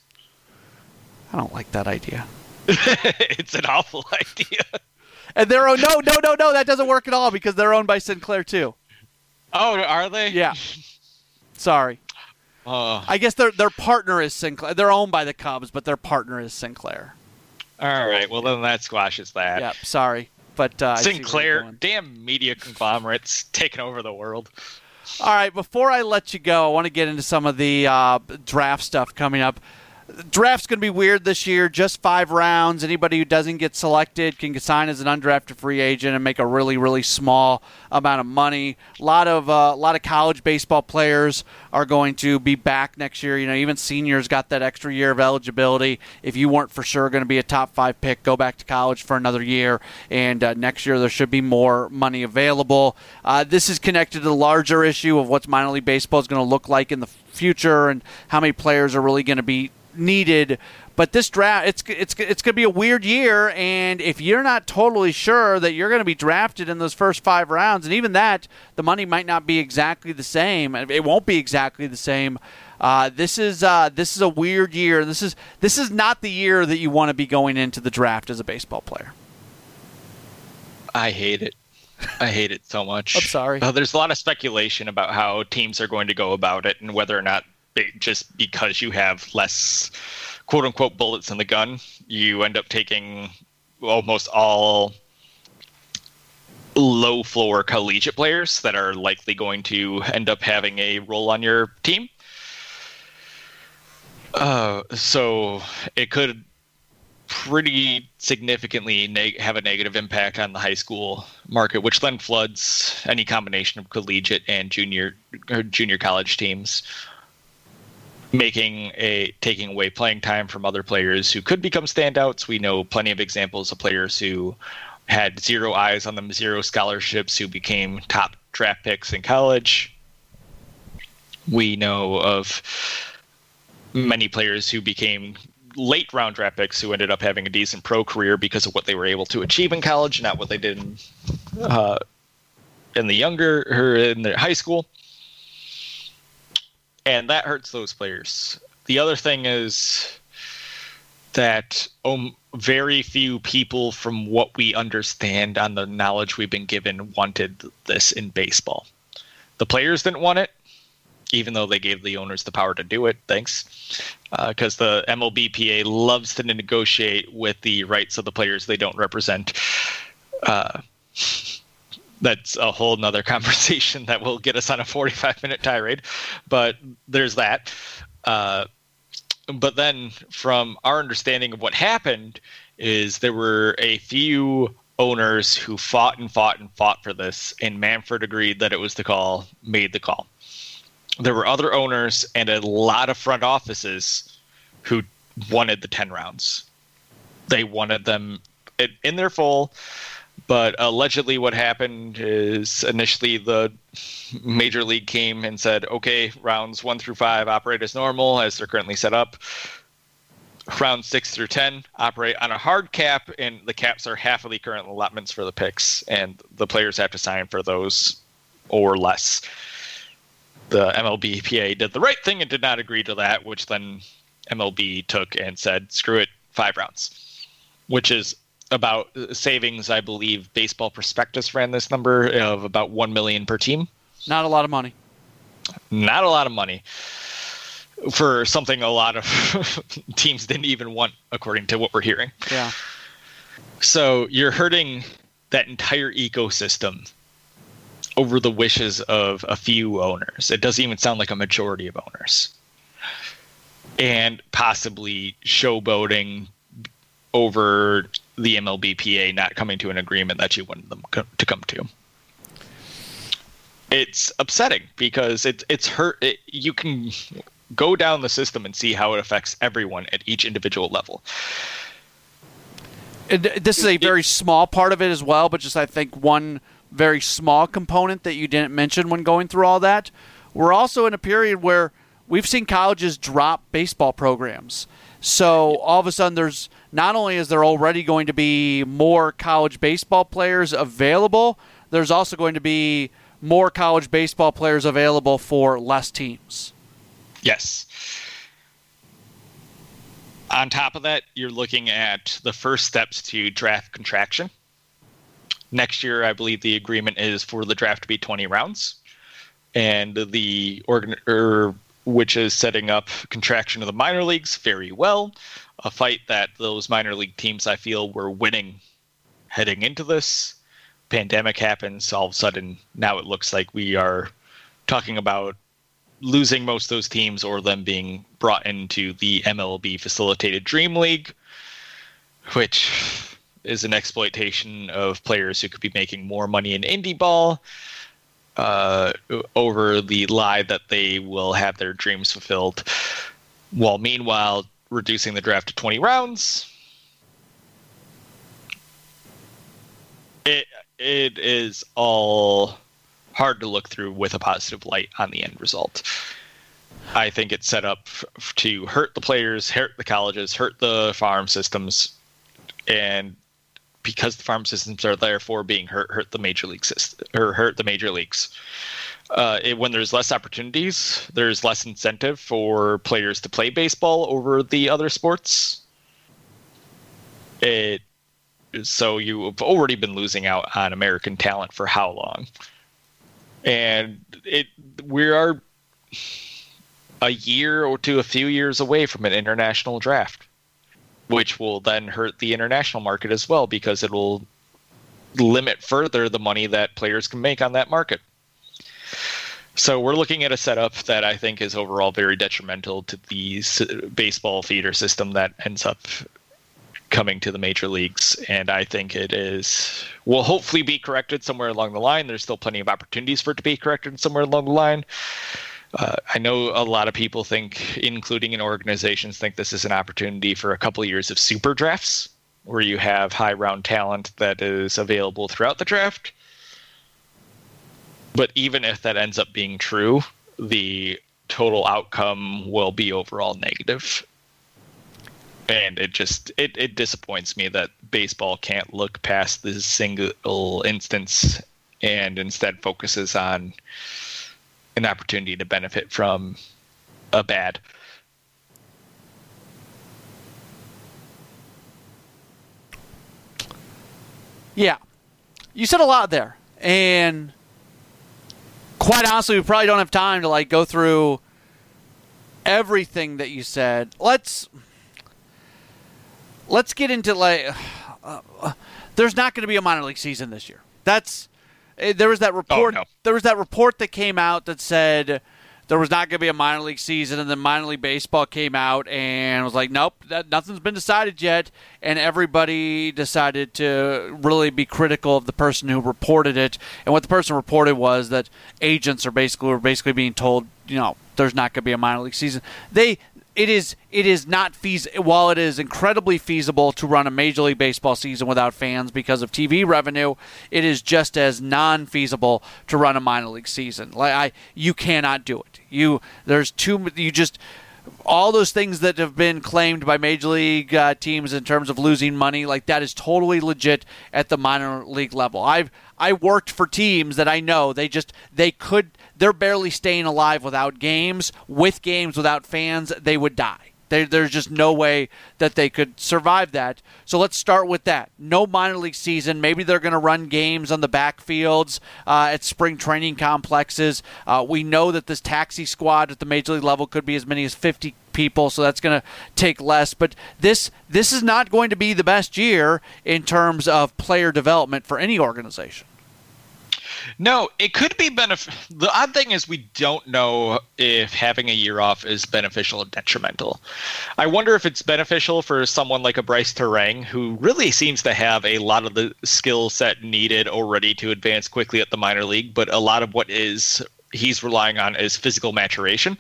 I don't like that idea. it's an awful idea. And they're owned. No, no, no, no. That doesn't work at all because they're owned by Sinclair too. Oh, are they? Yeah. Sorry. Uh, I guess their their partner is Sinclair. They're owned by the Cubs, but their partner is Sinclair. All right. Well, then that squashes that. Yep. Sorry, but uh, Sinclair, damn media conglomerates taking over the world. All right, before I let you go, I want to get into some of the uh, draft stuff coming up. Draft's going to be weird this year. Just five rounds. Anybody who doesn't get selected can sign as an undrafted free agent and make a really, really small amount of money. A lot of uh, a lot of college baseball players are going to be back next year. You know, even seniors got that extra year of eligibility. If you weren't for sure going to be a top five pick, go back to college for another year. And uh, next year there should be more money available. Uh, this is connected to the larger issue of what's minor league baseball is going to look like in the future and how many players are really going to be needed. But this draft, it's it's it's going to be a weird year, and if you're not totally sure that you're going to be drafted in those first five rounds, and even that, the money might not be exactly the same. It won't be exactly the same. Uh, this is uh, this is a weird year. This is this is not the year that you want to be going into the draft as a baseball player. I hate it. I hate it so much. I'm sorry. Uh, there's a lot of speculation about how teams are going to go about it and whether or not just because you have less quote unquote bullets in the gun, you end up taking almost all low floor collegiate players that are likely going to end up having a role on your team. Uh, so it could pretty significantly neg- have a negative impact on the high school market, which then floods any combination of collegiate and junior junior college teams, making a taking away playing time from other players who could become standouts. We know plenty of examples of players who had zero eyes on them, zero scholarships, who became top draft picks in college. We know of many players who became late round draft picks who ended up having a decent pro career because of what they were able to achieve in college, not what they did in, uh, in the younger or in their high school. And that hurts those players. The other thing is that um, very few people, from what we understand on the knowledge we've been given, wanted this in baseball. The players didn't want it even though they gave the owners the power to do it. Thanks. Because uh, the MLBPA loves to negotiate with the rights of the players they don't represent. Uh, that's a whole nother conversation that will get us on a 45 minute tirade. But there's that. Uh, but then, from our understanding of what happened, is there were a few owners who fought and fought and fought for this, and Manfred agreed that it was the call, made the call there were other owners and a lot of front offices who wanted the 10 rounds. They wanted them in their full, but allegedly what happened is initially the major league came and said, okay, rounds one through five operate as normal as they're currently set up. Round six through 10 operate on a hard cap, and the caps are half of the current allotments for the picks, and the players have to sign for those or less the MLB did the right thing and did not agree to that, which then MLB took and said, screw it, five rounds, which is about uh, savings. I believe Baseball Prospectus ran this number of about one million per team. Not a lot of money. Not a lot of money for something a lot of teams didn't even want, according to what we're hearing. Yeah. So you're hurting that entire ecosystem over the wishes of a few owners. It doesn't even sound like a majority of owners. And possibly showboating over the MLBPA not coming to an agreement that you wanted them co- to come to. It's upsetting because it, it's hurt. It, you can go down the system and see how it affects everyone at each individual level. this is a very small part of it as well, but just I think one very small component that you didn't mention when going through all that. We're also in a period where we've seen colleges drop baseball programs. So all of a sudden, there's not only is there already going to be more college baseball players available, there's also going to be more college baseball players available for less teams. Yes. On top of that, you're looking at the first steps to draft contraction. Next year, I believe the agreement is for the draft to be 20 rounds, and the organ or er, which is setting up contraction of the minor leagues very well. A fight that those minor league teams I feel were winning heading into this. Pandemic happens, all of a sudden now it looks like we are talking about losing most of those teams or them being brought into the MLB facilitated Dream League, which is an exploitation of players who could be making more money in indie ball uh, over the lie that they will have their dreams fulfilled, while meanwhile reducing the draft to 20 rounds. It it is all hard to look through with a positive light on the end result. I think it's set up f- to hurt the players, hurt the colleges, hurt the farm systems, and because the farm systems are therefore being hurt, hurt the major league system or hurt the major leagues. Uh, it, when there's less opportunities, there's less incentive for players to play baseball over the other sports. It so you've already been losing out on American talent for how long? And it we are a year or two, a few years away from an international draft, which will then hurt the international market as well because it will limit further the money that players can make on that market. So we're looking at a setup that I think is overall very detrimental to the baseball feeder system that ends up coming to the major leagues. And I think it is will hopefully be corrected somewhere along the line. There's still plenty of opportunities for it to be corrected somewhere along the line. Uh, I know a lot of people think, including in organizations, think this is an opportunity for a couple of years of super drafts, where you have high round talent that is available throughout the draft. But even if that ends up being true, the total outcome will be overall negative. And it just it, it disappoints me that baseball can't look past this single instance and instead focuses on an opportunity to benefit from a bad. Yeah. You said a lot there. And quite honestly, we probably don't have time to like go through everything that you said. Let's let's get into like uh, uh, there's not going to be a minor league season this year. That's Eh, there was that report. Oh, no. There was that report that came out that said there was not going to be a minor league season, and then minor league baseball came out and was like, "Nope, that, nothing's been decided yet." And everybody decided to really be critical of the person who reported it. And what the person reported was that agents are basically were basically being told, you know, there's not going to be a minor league season. They it is it is not feasible. While it is incredibly feasible to run a Major League Baseball season without fans because of TV revenue, it is just as non-feasible to run a minor league season. Like I, you cannot do it. You there's too you just all those things that have been claimed by major league uh, teams in terms of losing money like that is totally legit at the minor league level i've i worked for teams that i know they just they could they're barely staying alive without games. With games, without fans, they would die. They, there's just no way that they could survive that. So let's start with that. No minor league season. Maybe they're going to run games on the backfields uh, at spring training complexes. Uh, we know that this taxi squad at the major league level could be as many as 50 people, so that's going to take less. But this this is not going to be the best year in terms of player development for any organization. No, it could be beneficial. The odd thing is we don't know if having a year off is beneficial or detrimental. I wonder if it's beneficial for someone like a Brice Turang, who really seems to have a lot of the skill set needed already to advance quickly at the minor league, but a lot of what is he's relying on is physical maturation,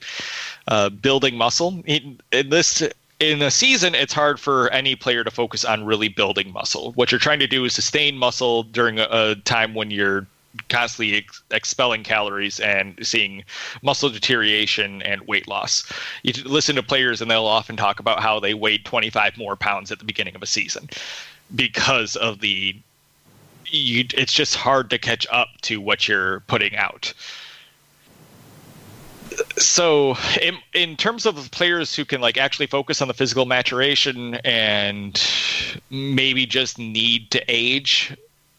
uh, building muscle. In, in this in a season, it's hard for any player to focus on really building muscle. What you're trying to do is sustain muscle during a, a time when you're constantly ex- expelling calories and seeing muscle deterioration and weight loss. You listen to players, and they'll often talk about how they weighed 25 more pounds at the beginning of a season because of the. You, it's just hard to catch up to what you're putting out. So, in, in terms of players who can like actually focus on the physical maturation and maybe just need to age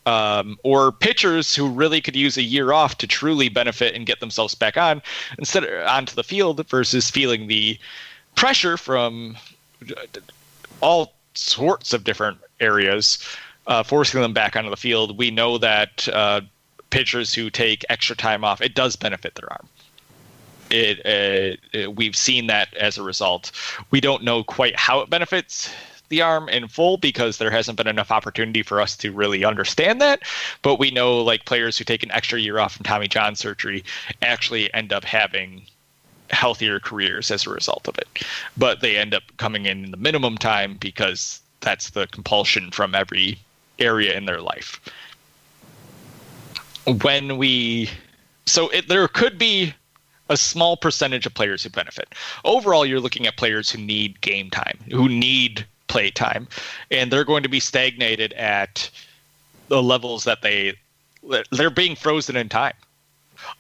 um, or pitchers who really could use a year off to truly benefit and get themselves back on instead onto the field versus feeling the pressure from all sorts of different areas, uh, forcing them back onto the field. We know that uh, pitchers who take extra time off, it does benefit their arm. It, uh, it, we've seen that as a result. We don't know quite how it benefits the arm in full because there hasn't been enough opportunity for us to really understand that. But we know like players who take an extra year off from Tommy John surgery actually end up having healthier careers as a result of it. But they end up coming in in the minimum time because that's the compulsion from every area in their life. When we so it, there could be a small percentage of players who benefit. Overall, you're looking at players who need game time, who need play time, and they're going to be stagnated at the levels that they they're being frozen in time.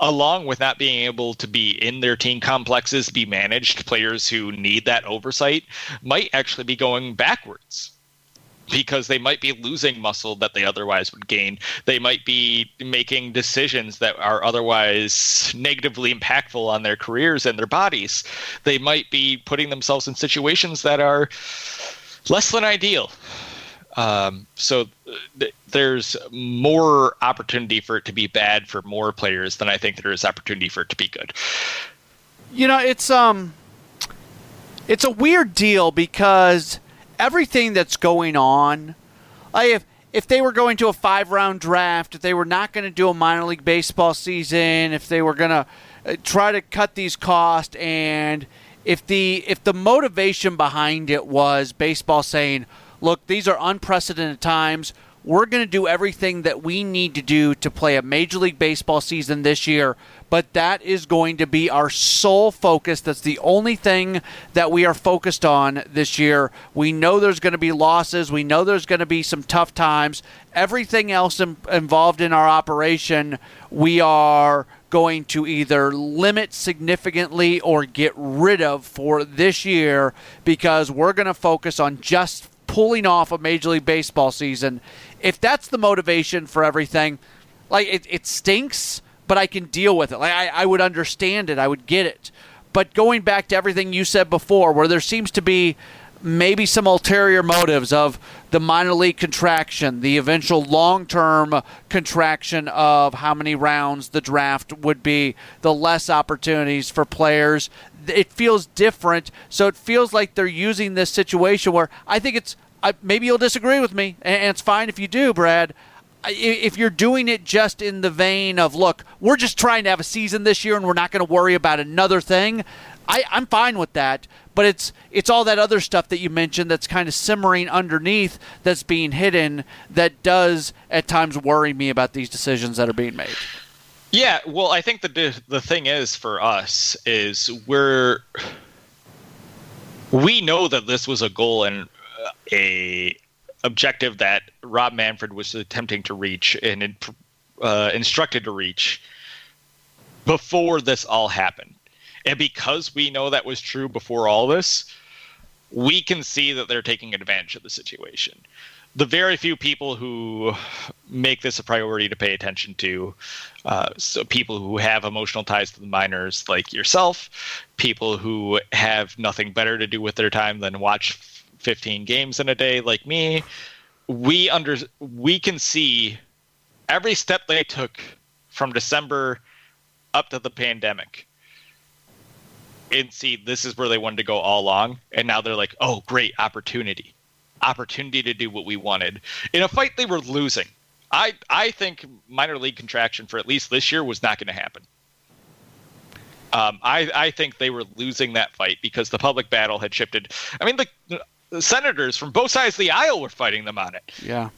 Along with not being able to be in their team complexes, be managed, players who need that oversight might actually be going backwards because they might be losing muscle that they otherwise would gain. They might be making decisions that are otherwise negatively impactful on their careers and their bodies. They might be putting themselves in situations that are less than ideal. Um, so th- there's more opportunity for it to be bad for more players than I think there is opportunity for it to be good. You know, it's um, it's a weird deal because everything that's going on, like if if they were going to a five round draft, if they were not going to do a minor league baseball season, if they were going to uh, try to cut these costs, and if the if the motivation behind it was baseball saying, look, these are unprecedented times. We're going to do everything that we need to do to play a Major League Baseball season this year, but that is going to be our sole focus. That's the only thing that we are focused on this year. We know there's going to be losses, we know there's going to be some tough times. Everything else Im- involved in our operation, we are going to either limit significantly or get rid of for this year because we're going to focus on just pulling off a Major League Baseball season if that's the motivation for everything, like it, it stinks, but I can deal with it. Like I, I would understand it, I would get it. But going back to everything you said before, where there seems to be maybe some ulterior motives of the minor league contraction, the eventual long term contraction of how many rounds the draft would be, the less opportunities for players. It feels different. So it feels like they're using this situation where I think it's I, maybe you'll disagree with me, and it's fine if you do, Brad. If you're doing it just in the vein of, look, we're just trying to have a season this year and we're not going to worry about another thing, I, I'm fine with that. But it's it's all that other stuff that you mentioned that's kind of simmering underneath that's being hidden that does at times worry me about these decisions that are being made. Yeah, well, I think the the thing is for us is we're we know that this was a goal and a objective that Rob Manfred was attempting to reach and uh, instructed to reach before this all happened. And because we know that was true before all this, we can see that they're taking advantage of the situation. The very few people who make this a priority to pay attention to, uh, so people who have emotional ties to the minors, like yourself, people who have nothing better to do with their time than watch 15 games in a day like me, we under we can see every step they took from December up to the pandemic and see this is where they wanted to go all along and now they're like oh great opportunity opportunity to do what we wanted in a fight they were losing i i think minor league contraction for at least this year was not going to happen um, I, I think they were losing that fight because the public battle had shifted. I mean, the the senators from both sides of the aisle were fighting them on it. Yeah.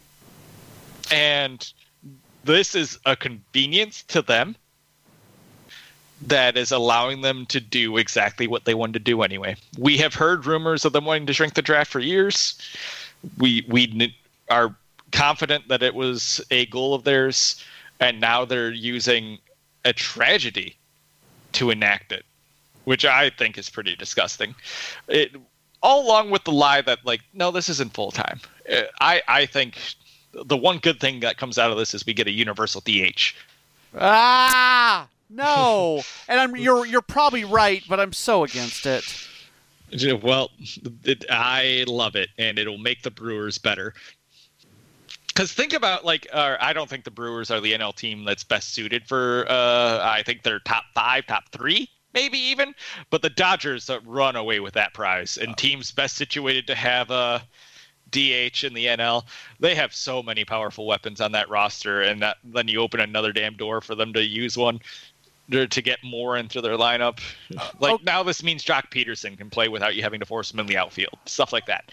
And this is a convenience to them that is allowing them to do exactly what they wanted to do anyway. We have heard rumors of them wanting to shrink the draft for years. We we are confident that it was a goal of theirs, and now they're using a tragedy to enact it, which I think is pretty disgusting. It all along with the lie that like no this isn't full time uh, i i think the one good thing that comes out of this is we get a universal dh ah no. And i'm you're you're probably right but i'm so against it. Well it, i love it and it'll make the brewers better. Because think about like uh, i don't think the brewers are the nl team that's best suited for uh, i think they're top five top three maybe even. But the Dodgers run away with that prize, and teams best situated to have a DH in the NL, they have so many powerful weapons on that roster, and that, then you open another damn door for them to use one to get more into their lineup. Like now, this means Joc Pederson can play without you having to force him in the outfield, stuff like that.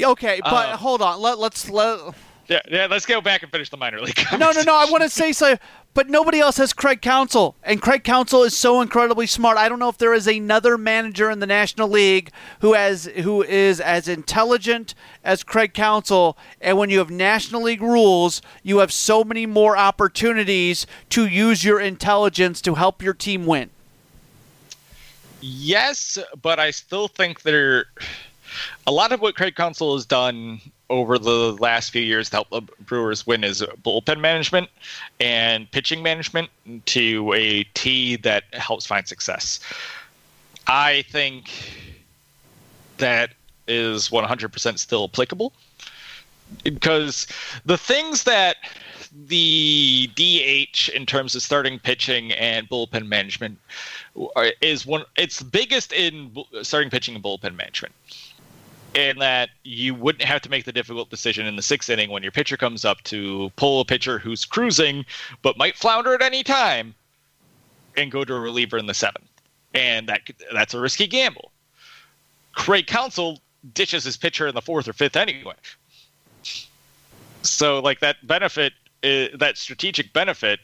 Okay, but uh, hold on. Let, let's let yeah, yeah. Let's go back and finish the minor league. No, no, no. I want to say so. But nobody else has Craig Counsell. and Craig Counsell is so incredibly smart. I don't know if there is another manager in the National League who has who is as intelligent as Craig Counsell. And when you have National League rules, you have so many more opportunities to use your intelligence to help your team win. Yes, but I still think there a lot of what Craig Counsell has done over the last few years to help the Brewers win is bullpen management and pitching management to a T that helps find success. I think that is 100% still applicable because the things that the DH in terms of starting pitching and bullpen management is one it's biggest in starting pitching and bullpen management in that you wouldn't have to make the difficult decision in the sixth inning when your pitcher comes up to pull a pitcher who's cruising but might flounder at any time and go to a reliever in the seventh. And that that's a risky gamble. Craig Counsell ditches his pitcher in the fourth or fifth anyway. So like that benefit, uh, that strategic benefit,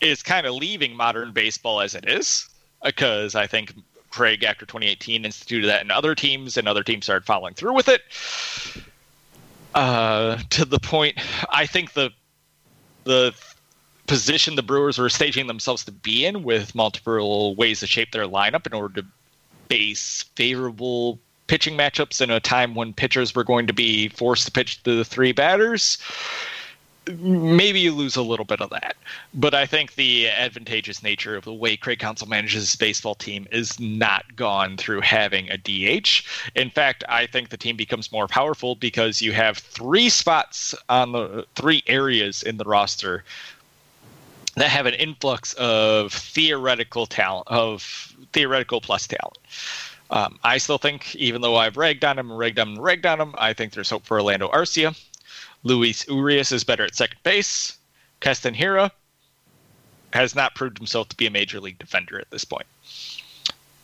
is kind of leaving modern baseball as it is because I think Craig after 2018 instituted that in other teams, and other teams started following through with it. Uh, to the point, I think the the position the Brewers were staging themselves to be in, with multiple ways to shape their lineup in order to base favorable pitching matchups in a time when pitchers were going to be forced to pitch to the three batters maybe you lose a little bit of that. But I think the advantageous nature of the way Craig Counsell manages his baseball team is not gone through having a DH. In fact, I think the team becomes more powerful because you have three spots on the three areas in the roster that have an influx of theoretical talent, of theoretical plus talent. Um, I still think, even though I've ragged on him ragged on him ragged on him, I think there's hope for Orlando Arcia. Luis Urias is better at second base. Hiura has not proved himself to be a major league defender at this point.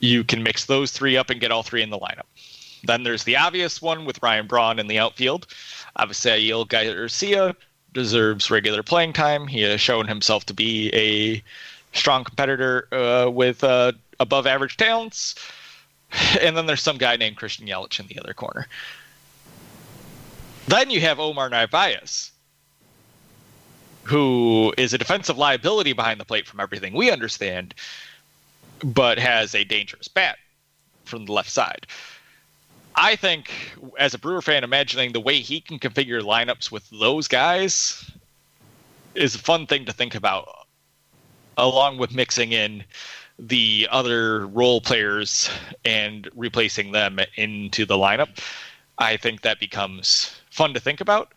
You can mix those three up and get all three in the lineup. Then there's the obvious one with Ryan Braun in the outfield. Avisail Garcia deserves regular playing time. He has shown himself to be a strong competitor uh, with uh, above average talents. And then there's some guy named Christian Yelich in the other corner. Then you have Omar Narvaez, who is a defensive liability behind the plate from everything we understand, but has a dangerous bat from the left side. I think, as a Brewer fan, imagining the way he can configure lineups with those guys is a fun thing to think about, along with mixing in the other role players and replacing them into the lineup. I think that becomes fun to think about.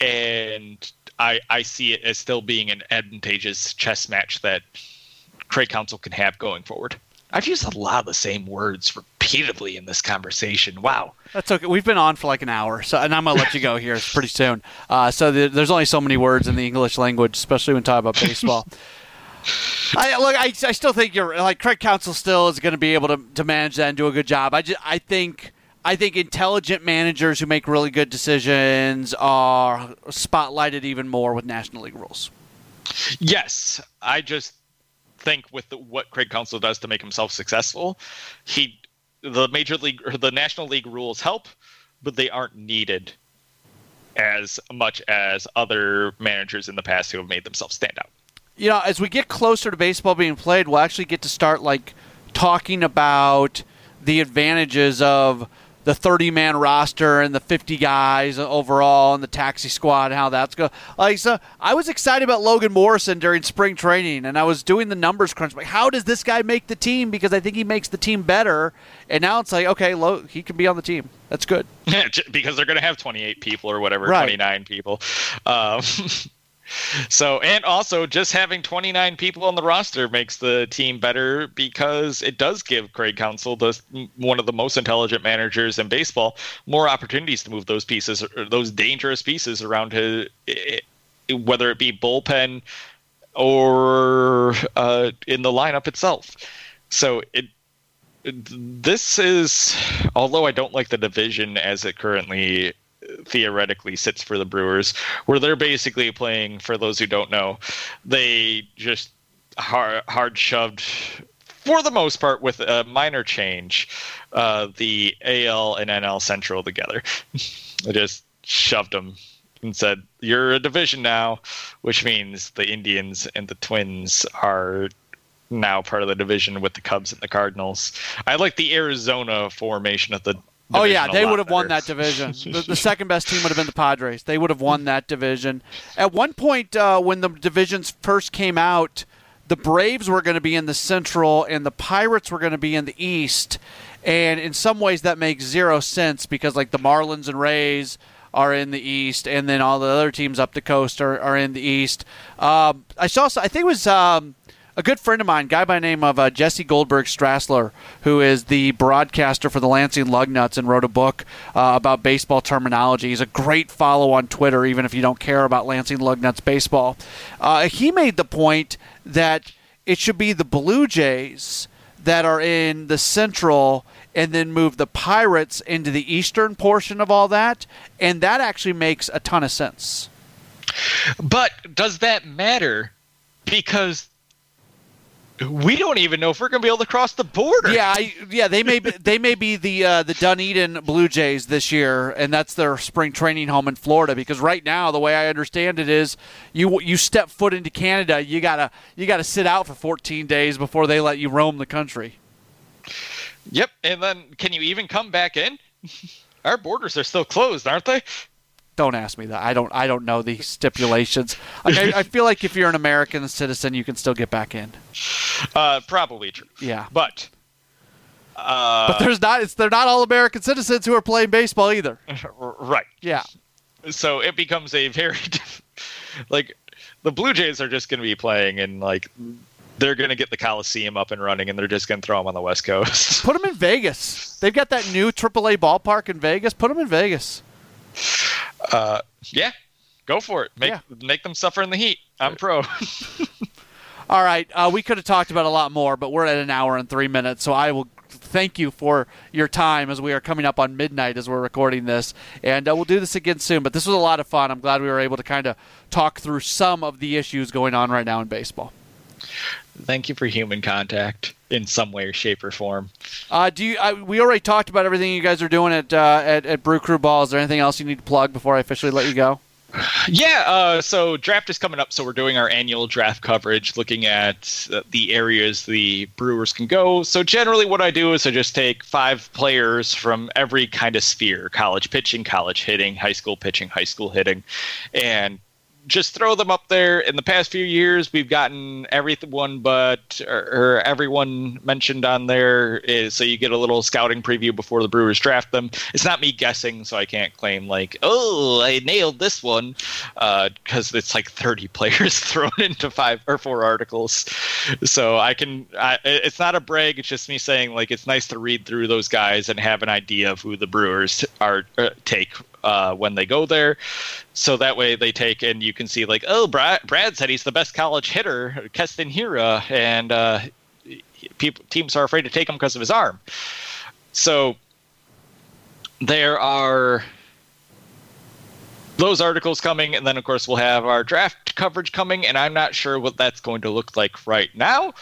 And I I see it as still being an advantageous chess match that Craig Counsell can have going forward. I've used a lot of the same words repeatedly in this conversation. Wow. That's okay. We've been on for like an hour, so and I'm gonna let you go here pretty soon. Uh, so the, there's only so many words in the English language, especially when talking about baseball. I look. I, I still think you're like Craig Counsell Still is going to be able to, to manage that and do a good job. I just I think I think intelligent managers who make really good decisions are spotlighted even more with National League rules. Yes, I just think with the, what Craig Counsell does to make himself successful, he the major league or the National League rules help, but they aren't needed as much as other managers in the past who have made themselves stand out. You know, as we get closer to baseball being played, we'll actually get to start like talking about the advantages of the 30 man roster and the 50 guys overall and the taxi squad and how that's going. Like so, I was excited about Logan Morrison during spring training, and I was doing the numbers crunch. Like, how does this guy make the team? Because I think he makes the team better. And now it's like, okay, Lo- he can be on the team. That's good. because they're going to have 28 people or whatever, right. 29 people. Um, So, and also just having 29 people on the roster makes the team better because it does give Craig Counsell, the one of the most intelligent managers in baseball, more opportunities to move those pieces, those dangerous pieces around his, whether it be bullpen or uh, in the lineup itself. So it this is although I don't like the division as it currently theoretically sits for the Brewers, where they're basically playing. For those who don't know, they just hard, hard shoved for the most part, with a minor change, uh, the AL and NL Central together. I just shoved them and said, "You're a division now," which means the Indians and the Twins are now part of the division with the Cubs and the Cardinals. I like the Arizona formation of the. Oh yeah, they would have won that division. the, the, second best team would have been the Padres. They would have won that division. At one point, uh, when the divisions first came out, the Braves were going to be in the Central and the Pirates were going to be in the East. And in some ways, that makes zero sense because like the Marlins and Rays are in the East, and then all the other teams up the coast are, are in the East. Um, I saw, I think it was um, a good friend of mine, guy by name of uh, Jesse Goldberg Strassler, who is the broadcaster for the Lansing Lugnuts and wrote a book uh, about baseball terminology. He's a great follow on Twitter, even if you don't care about Lansing Lugnuts baseball. Uh, he made the point that it should be the Blue Jays that are in the Central and then move the Pirates into the eastern portion of all that. And that actually makes a ton of sense. But does that matter? Because we don't even know if we're going to be able to cross the border. Yeah, I, yeah, they may be, they may be the uh, the Dunedin Blue Jays this year, and that's their spring training home in Florida. Because right now, the way I understand it is, you you step foot into Canada, you gotta you gotta sit out for 14 days before they let you roam the country. Yep, and then can you even come back in? Our borders are still closed, aren't they? Don't ask me that. I don't. I don't know the stipulations. Like, I, I, feel like if you're an American citizen, you can still get back in. Uh, probably true. Yeah, but uh, but there's not. It's they're not all American citizens who are playing baseball either. Right. Yeah. So it becomes a very like the Blue Jays are just going to be playing and like they're going to get the Coliseum up and running, and they're just going to throw them on the West Coast. Put them in Vegas. They've got that new AAA ballpark in Vegas. Put them in Vegas. Uh, yeah, go for it. Make yeah. make them suffer in the heat. I'm pro. All right, uh, we could have talked about a lot more, but we're at an hour and three minutes, so I will thank you for your time as we are coming up on midnight as we're recording this, and uh, we'll do this again soon. But this was a lot of fun. I'm glad we were able to kind of talk through some of the issues going on right now in baseball. Thank you for human contact in some way, shape, or form. Uh, do you? I, we already talked about everything you guys are doing at, uh, at at Brew Crew Ball. Is there anything else you need to plug before I officially let you go? Yeah, uh, so draft is coming up, so we're doing our annual draft coverage, looking at uh, the areas the Brewers can go. So generally, what I do is I just take five players from every kind of sphere: college pitching, college hitting, high school pitching, high school hitting, and just throw them up there. In the past few years, we've gotten everyone but or, or everyone mentioned on there is so you get a little scouting preview before the Brewers draft them. It's not me guessing, so I can't claim like, oh, I nailed this one, because uh, it's like 30 players thrown into five or four articles. So I can. I, it's not a brag. It's just me saying like it's nice to read through those guys and have an idea of who the Brewers are uh, take uh, when they go there. So that way they take and you can see like, oh, Brad, Brad said he's the best college hitter, Keston Hiura, and uh, people teams are afraid to take him because of his arm. So there are those articles coming, and then of course we'll have our draft coverage coming, and I'm not sure what that's going to look like right now.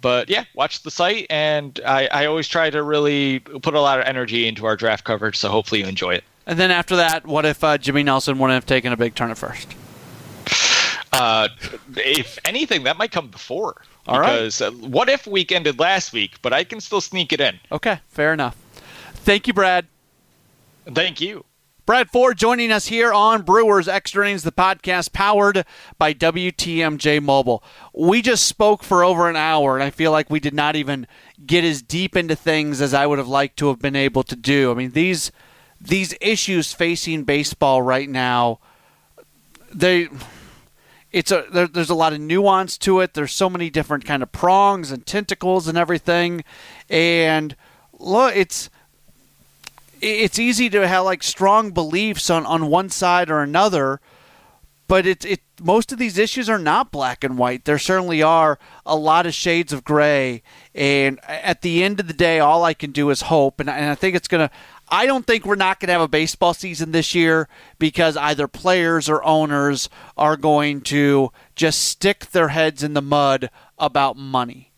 But yeah, watch the site, and I, I always try to really put a lot of energy into our draft coverage, so hopefully you enjoy it. And then after that, what if uh, Jimmy Nelson wouldn't have taken a big turn at first? Uh, if anything, that might come before. All because right. uh, what if week ended last week, but I can still sneak it in. Okay, fair enough. Thank you, Brad. Thank you. Brad Ford joining us here on Brewers Extra Innings, the podcast powered by WTMJ Mobile. We just spoke for over an hour, and I feel like we did not even get as deep into things as I would have liked to have been able to do. I mean, these these issues facing baseball right now, they it's a there, there's a lot of nuance to it. There's so many different kind of prongs and tentacles and everything, and look, it's it's easy to have like strong beliefs on on one side or another, but it's it most of these issues are not black and white. There certainly are a lot of shades of gray, and at the end of the day, all I can do is hope. And, and I think it's gonna. I don't think we're not going to have a baseball season this year because either players or owners are going to just stick their heads in the mud about money.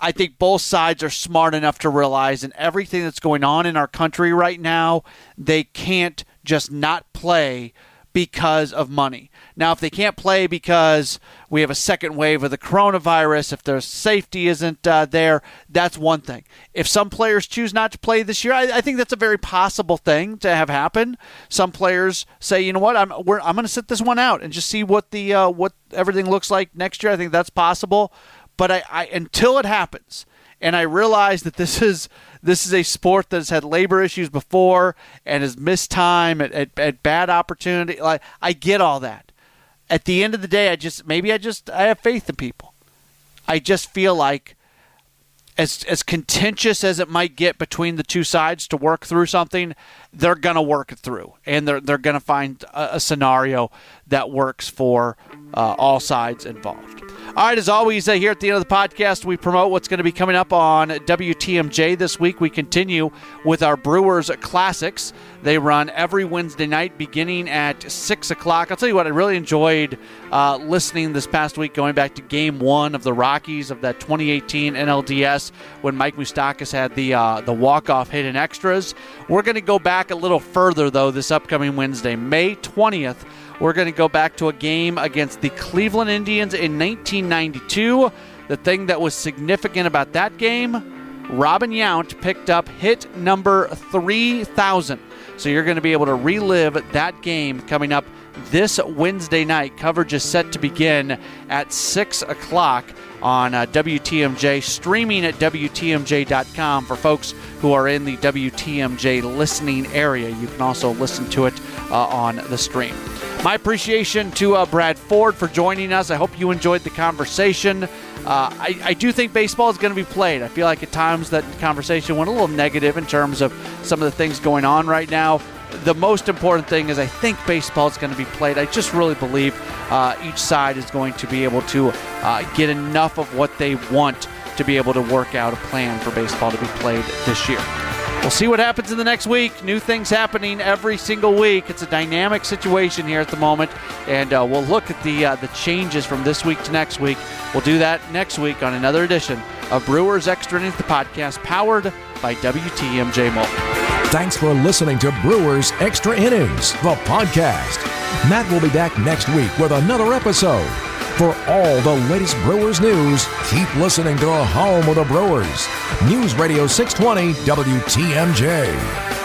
I think both sides are smart enough to realize in everything that's going on in our country right now, they can't just not play because of money. Now, if they can't play because we have a second wave of the coronavirus, if their safety isn't uh, there, that's one thing. If some players choose not to play this year, I, I, think that's a very possible thing to have happen. Some players say, you know what, I'm I'm going to sit this one out and just see what the uh, what everything looks like next year. I think that's possible. But I, I until it happens, and I realize that this is this is a sport that's had labor issues before and has missed time at, at, at bad opportunity. Like I get all that. At the end of the day, I just maybe I just I have faith in people. I just feel like as as contentious as it might get between the two sides to work through something, they're gonna work it through, and they're they're gonna find a, a scenario that works for uh, all sides involved. All right, as always, uh, here at the end of the podcast, we promote what's going to be coming up on WTMJ this week. We continue with our Brewers Classics. They run every Wednesday night beginning at 6 o'clock. I'll tell you what, I really enjoyed uh, listening this past week, going back to game one of the Rockies of that 2018 NLDS when Mike Moustakas had the, uh, the walk-off hit in extras. We're going to go back a little further, though, this upcoming Wednesday, May 20th. We're going to go back to a game against the Cleveland Indians in 1992. The thing that was significant about that game, Robin Yount picked up hit number 3,000. So you're going to be able to relive that game coming up this Wednesday night. Coverage is set to begin at 6 o'clock on uh, WTMJ, streaming at WTMJ.com for folks who are in the WTMJ listening area. You can also listen to it uh, on the stream. My appreciation to uh, Brad Ford for joining us. I hope you enjoyed the conversation. Uh, I, I, do think baseball is going to be played. I feel like at times that conversation went a little negative in terms of some of the things going on right now. The most important thing is I think baseball is going to be played. I just really believe uh, each side is going to be able to uh, get enough of what they want to be able to work out a plan for baseball to be played this year. We'll see what happens in the next week. New things happening every single week. It's a dynamic situation here at the moment, and uh, we'll look at the uh, the changes from this week to next week. We'll do that next week on another edition of Brewers Extra Innings, the podcast powered by WTMJ Mobile. Thanks for listening to Brewers Extra Innings, the podcast. Matt will be back next week with another episode. For all the latest Brewers news, keep listening to the home of the Brewers. News Radio 620 WTMJ.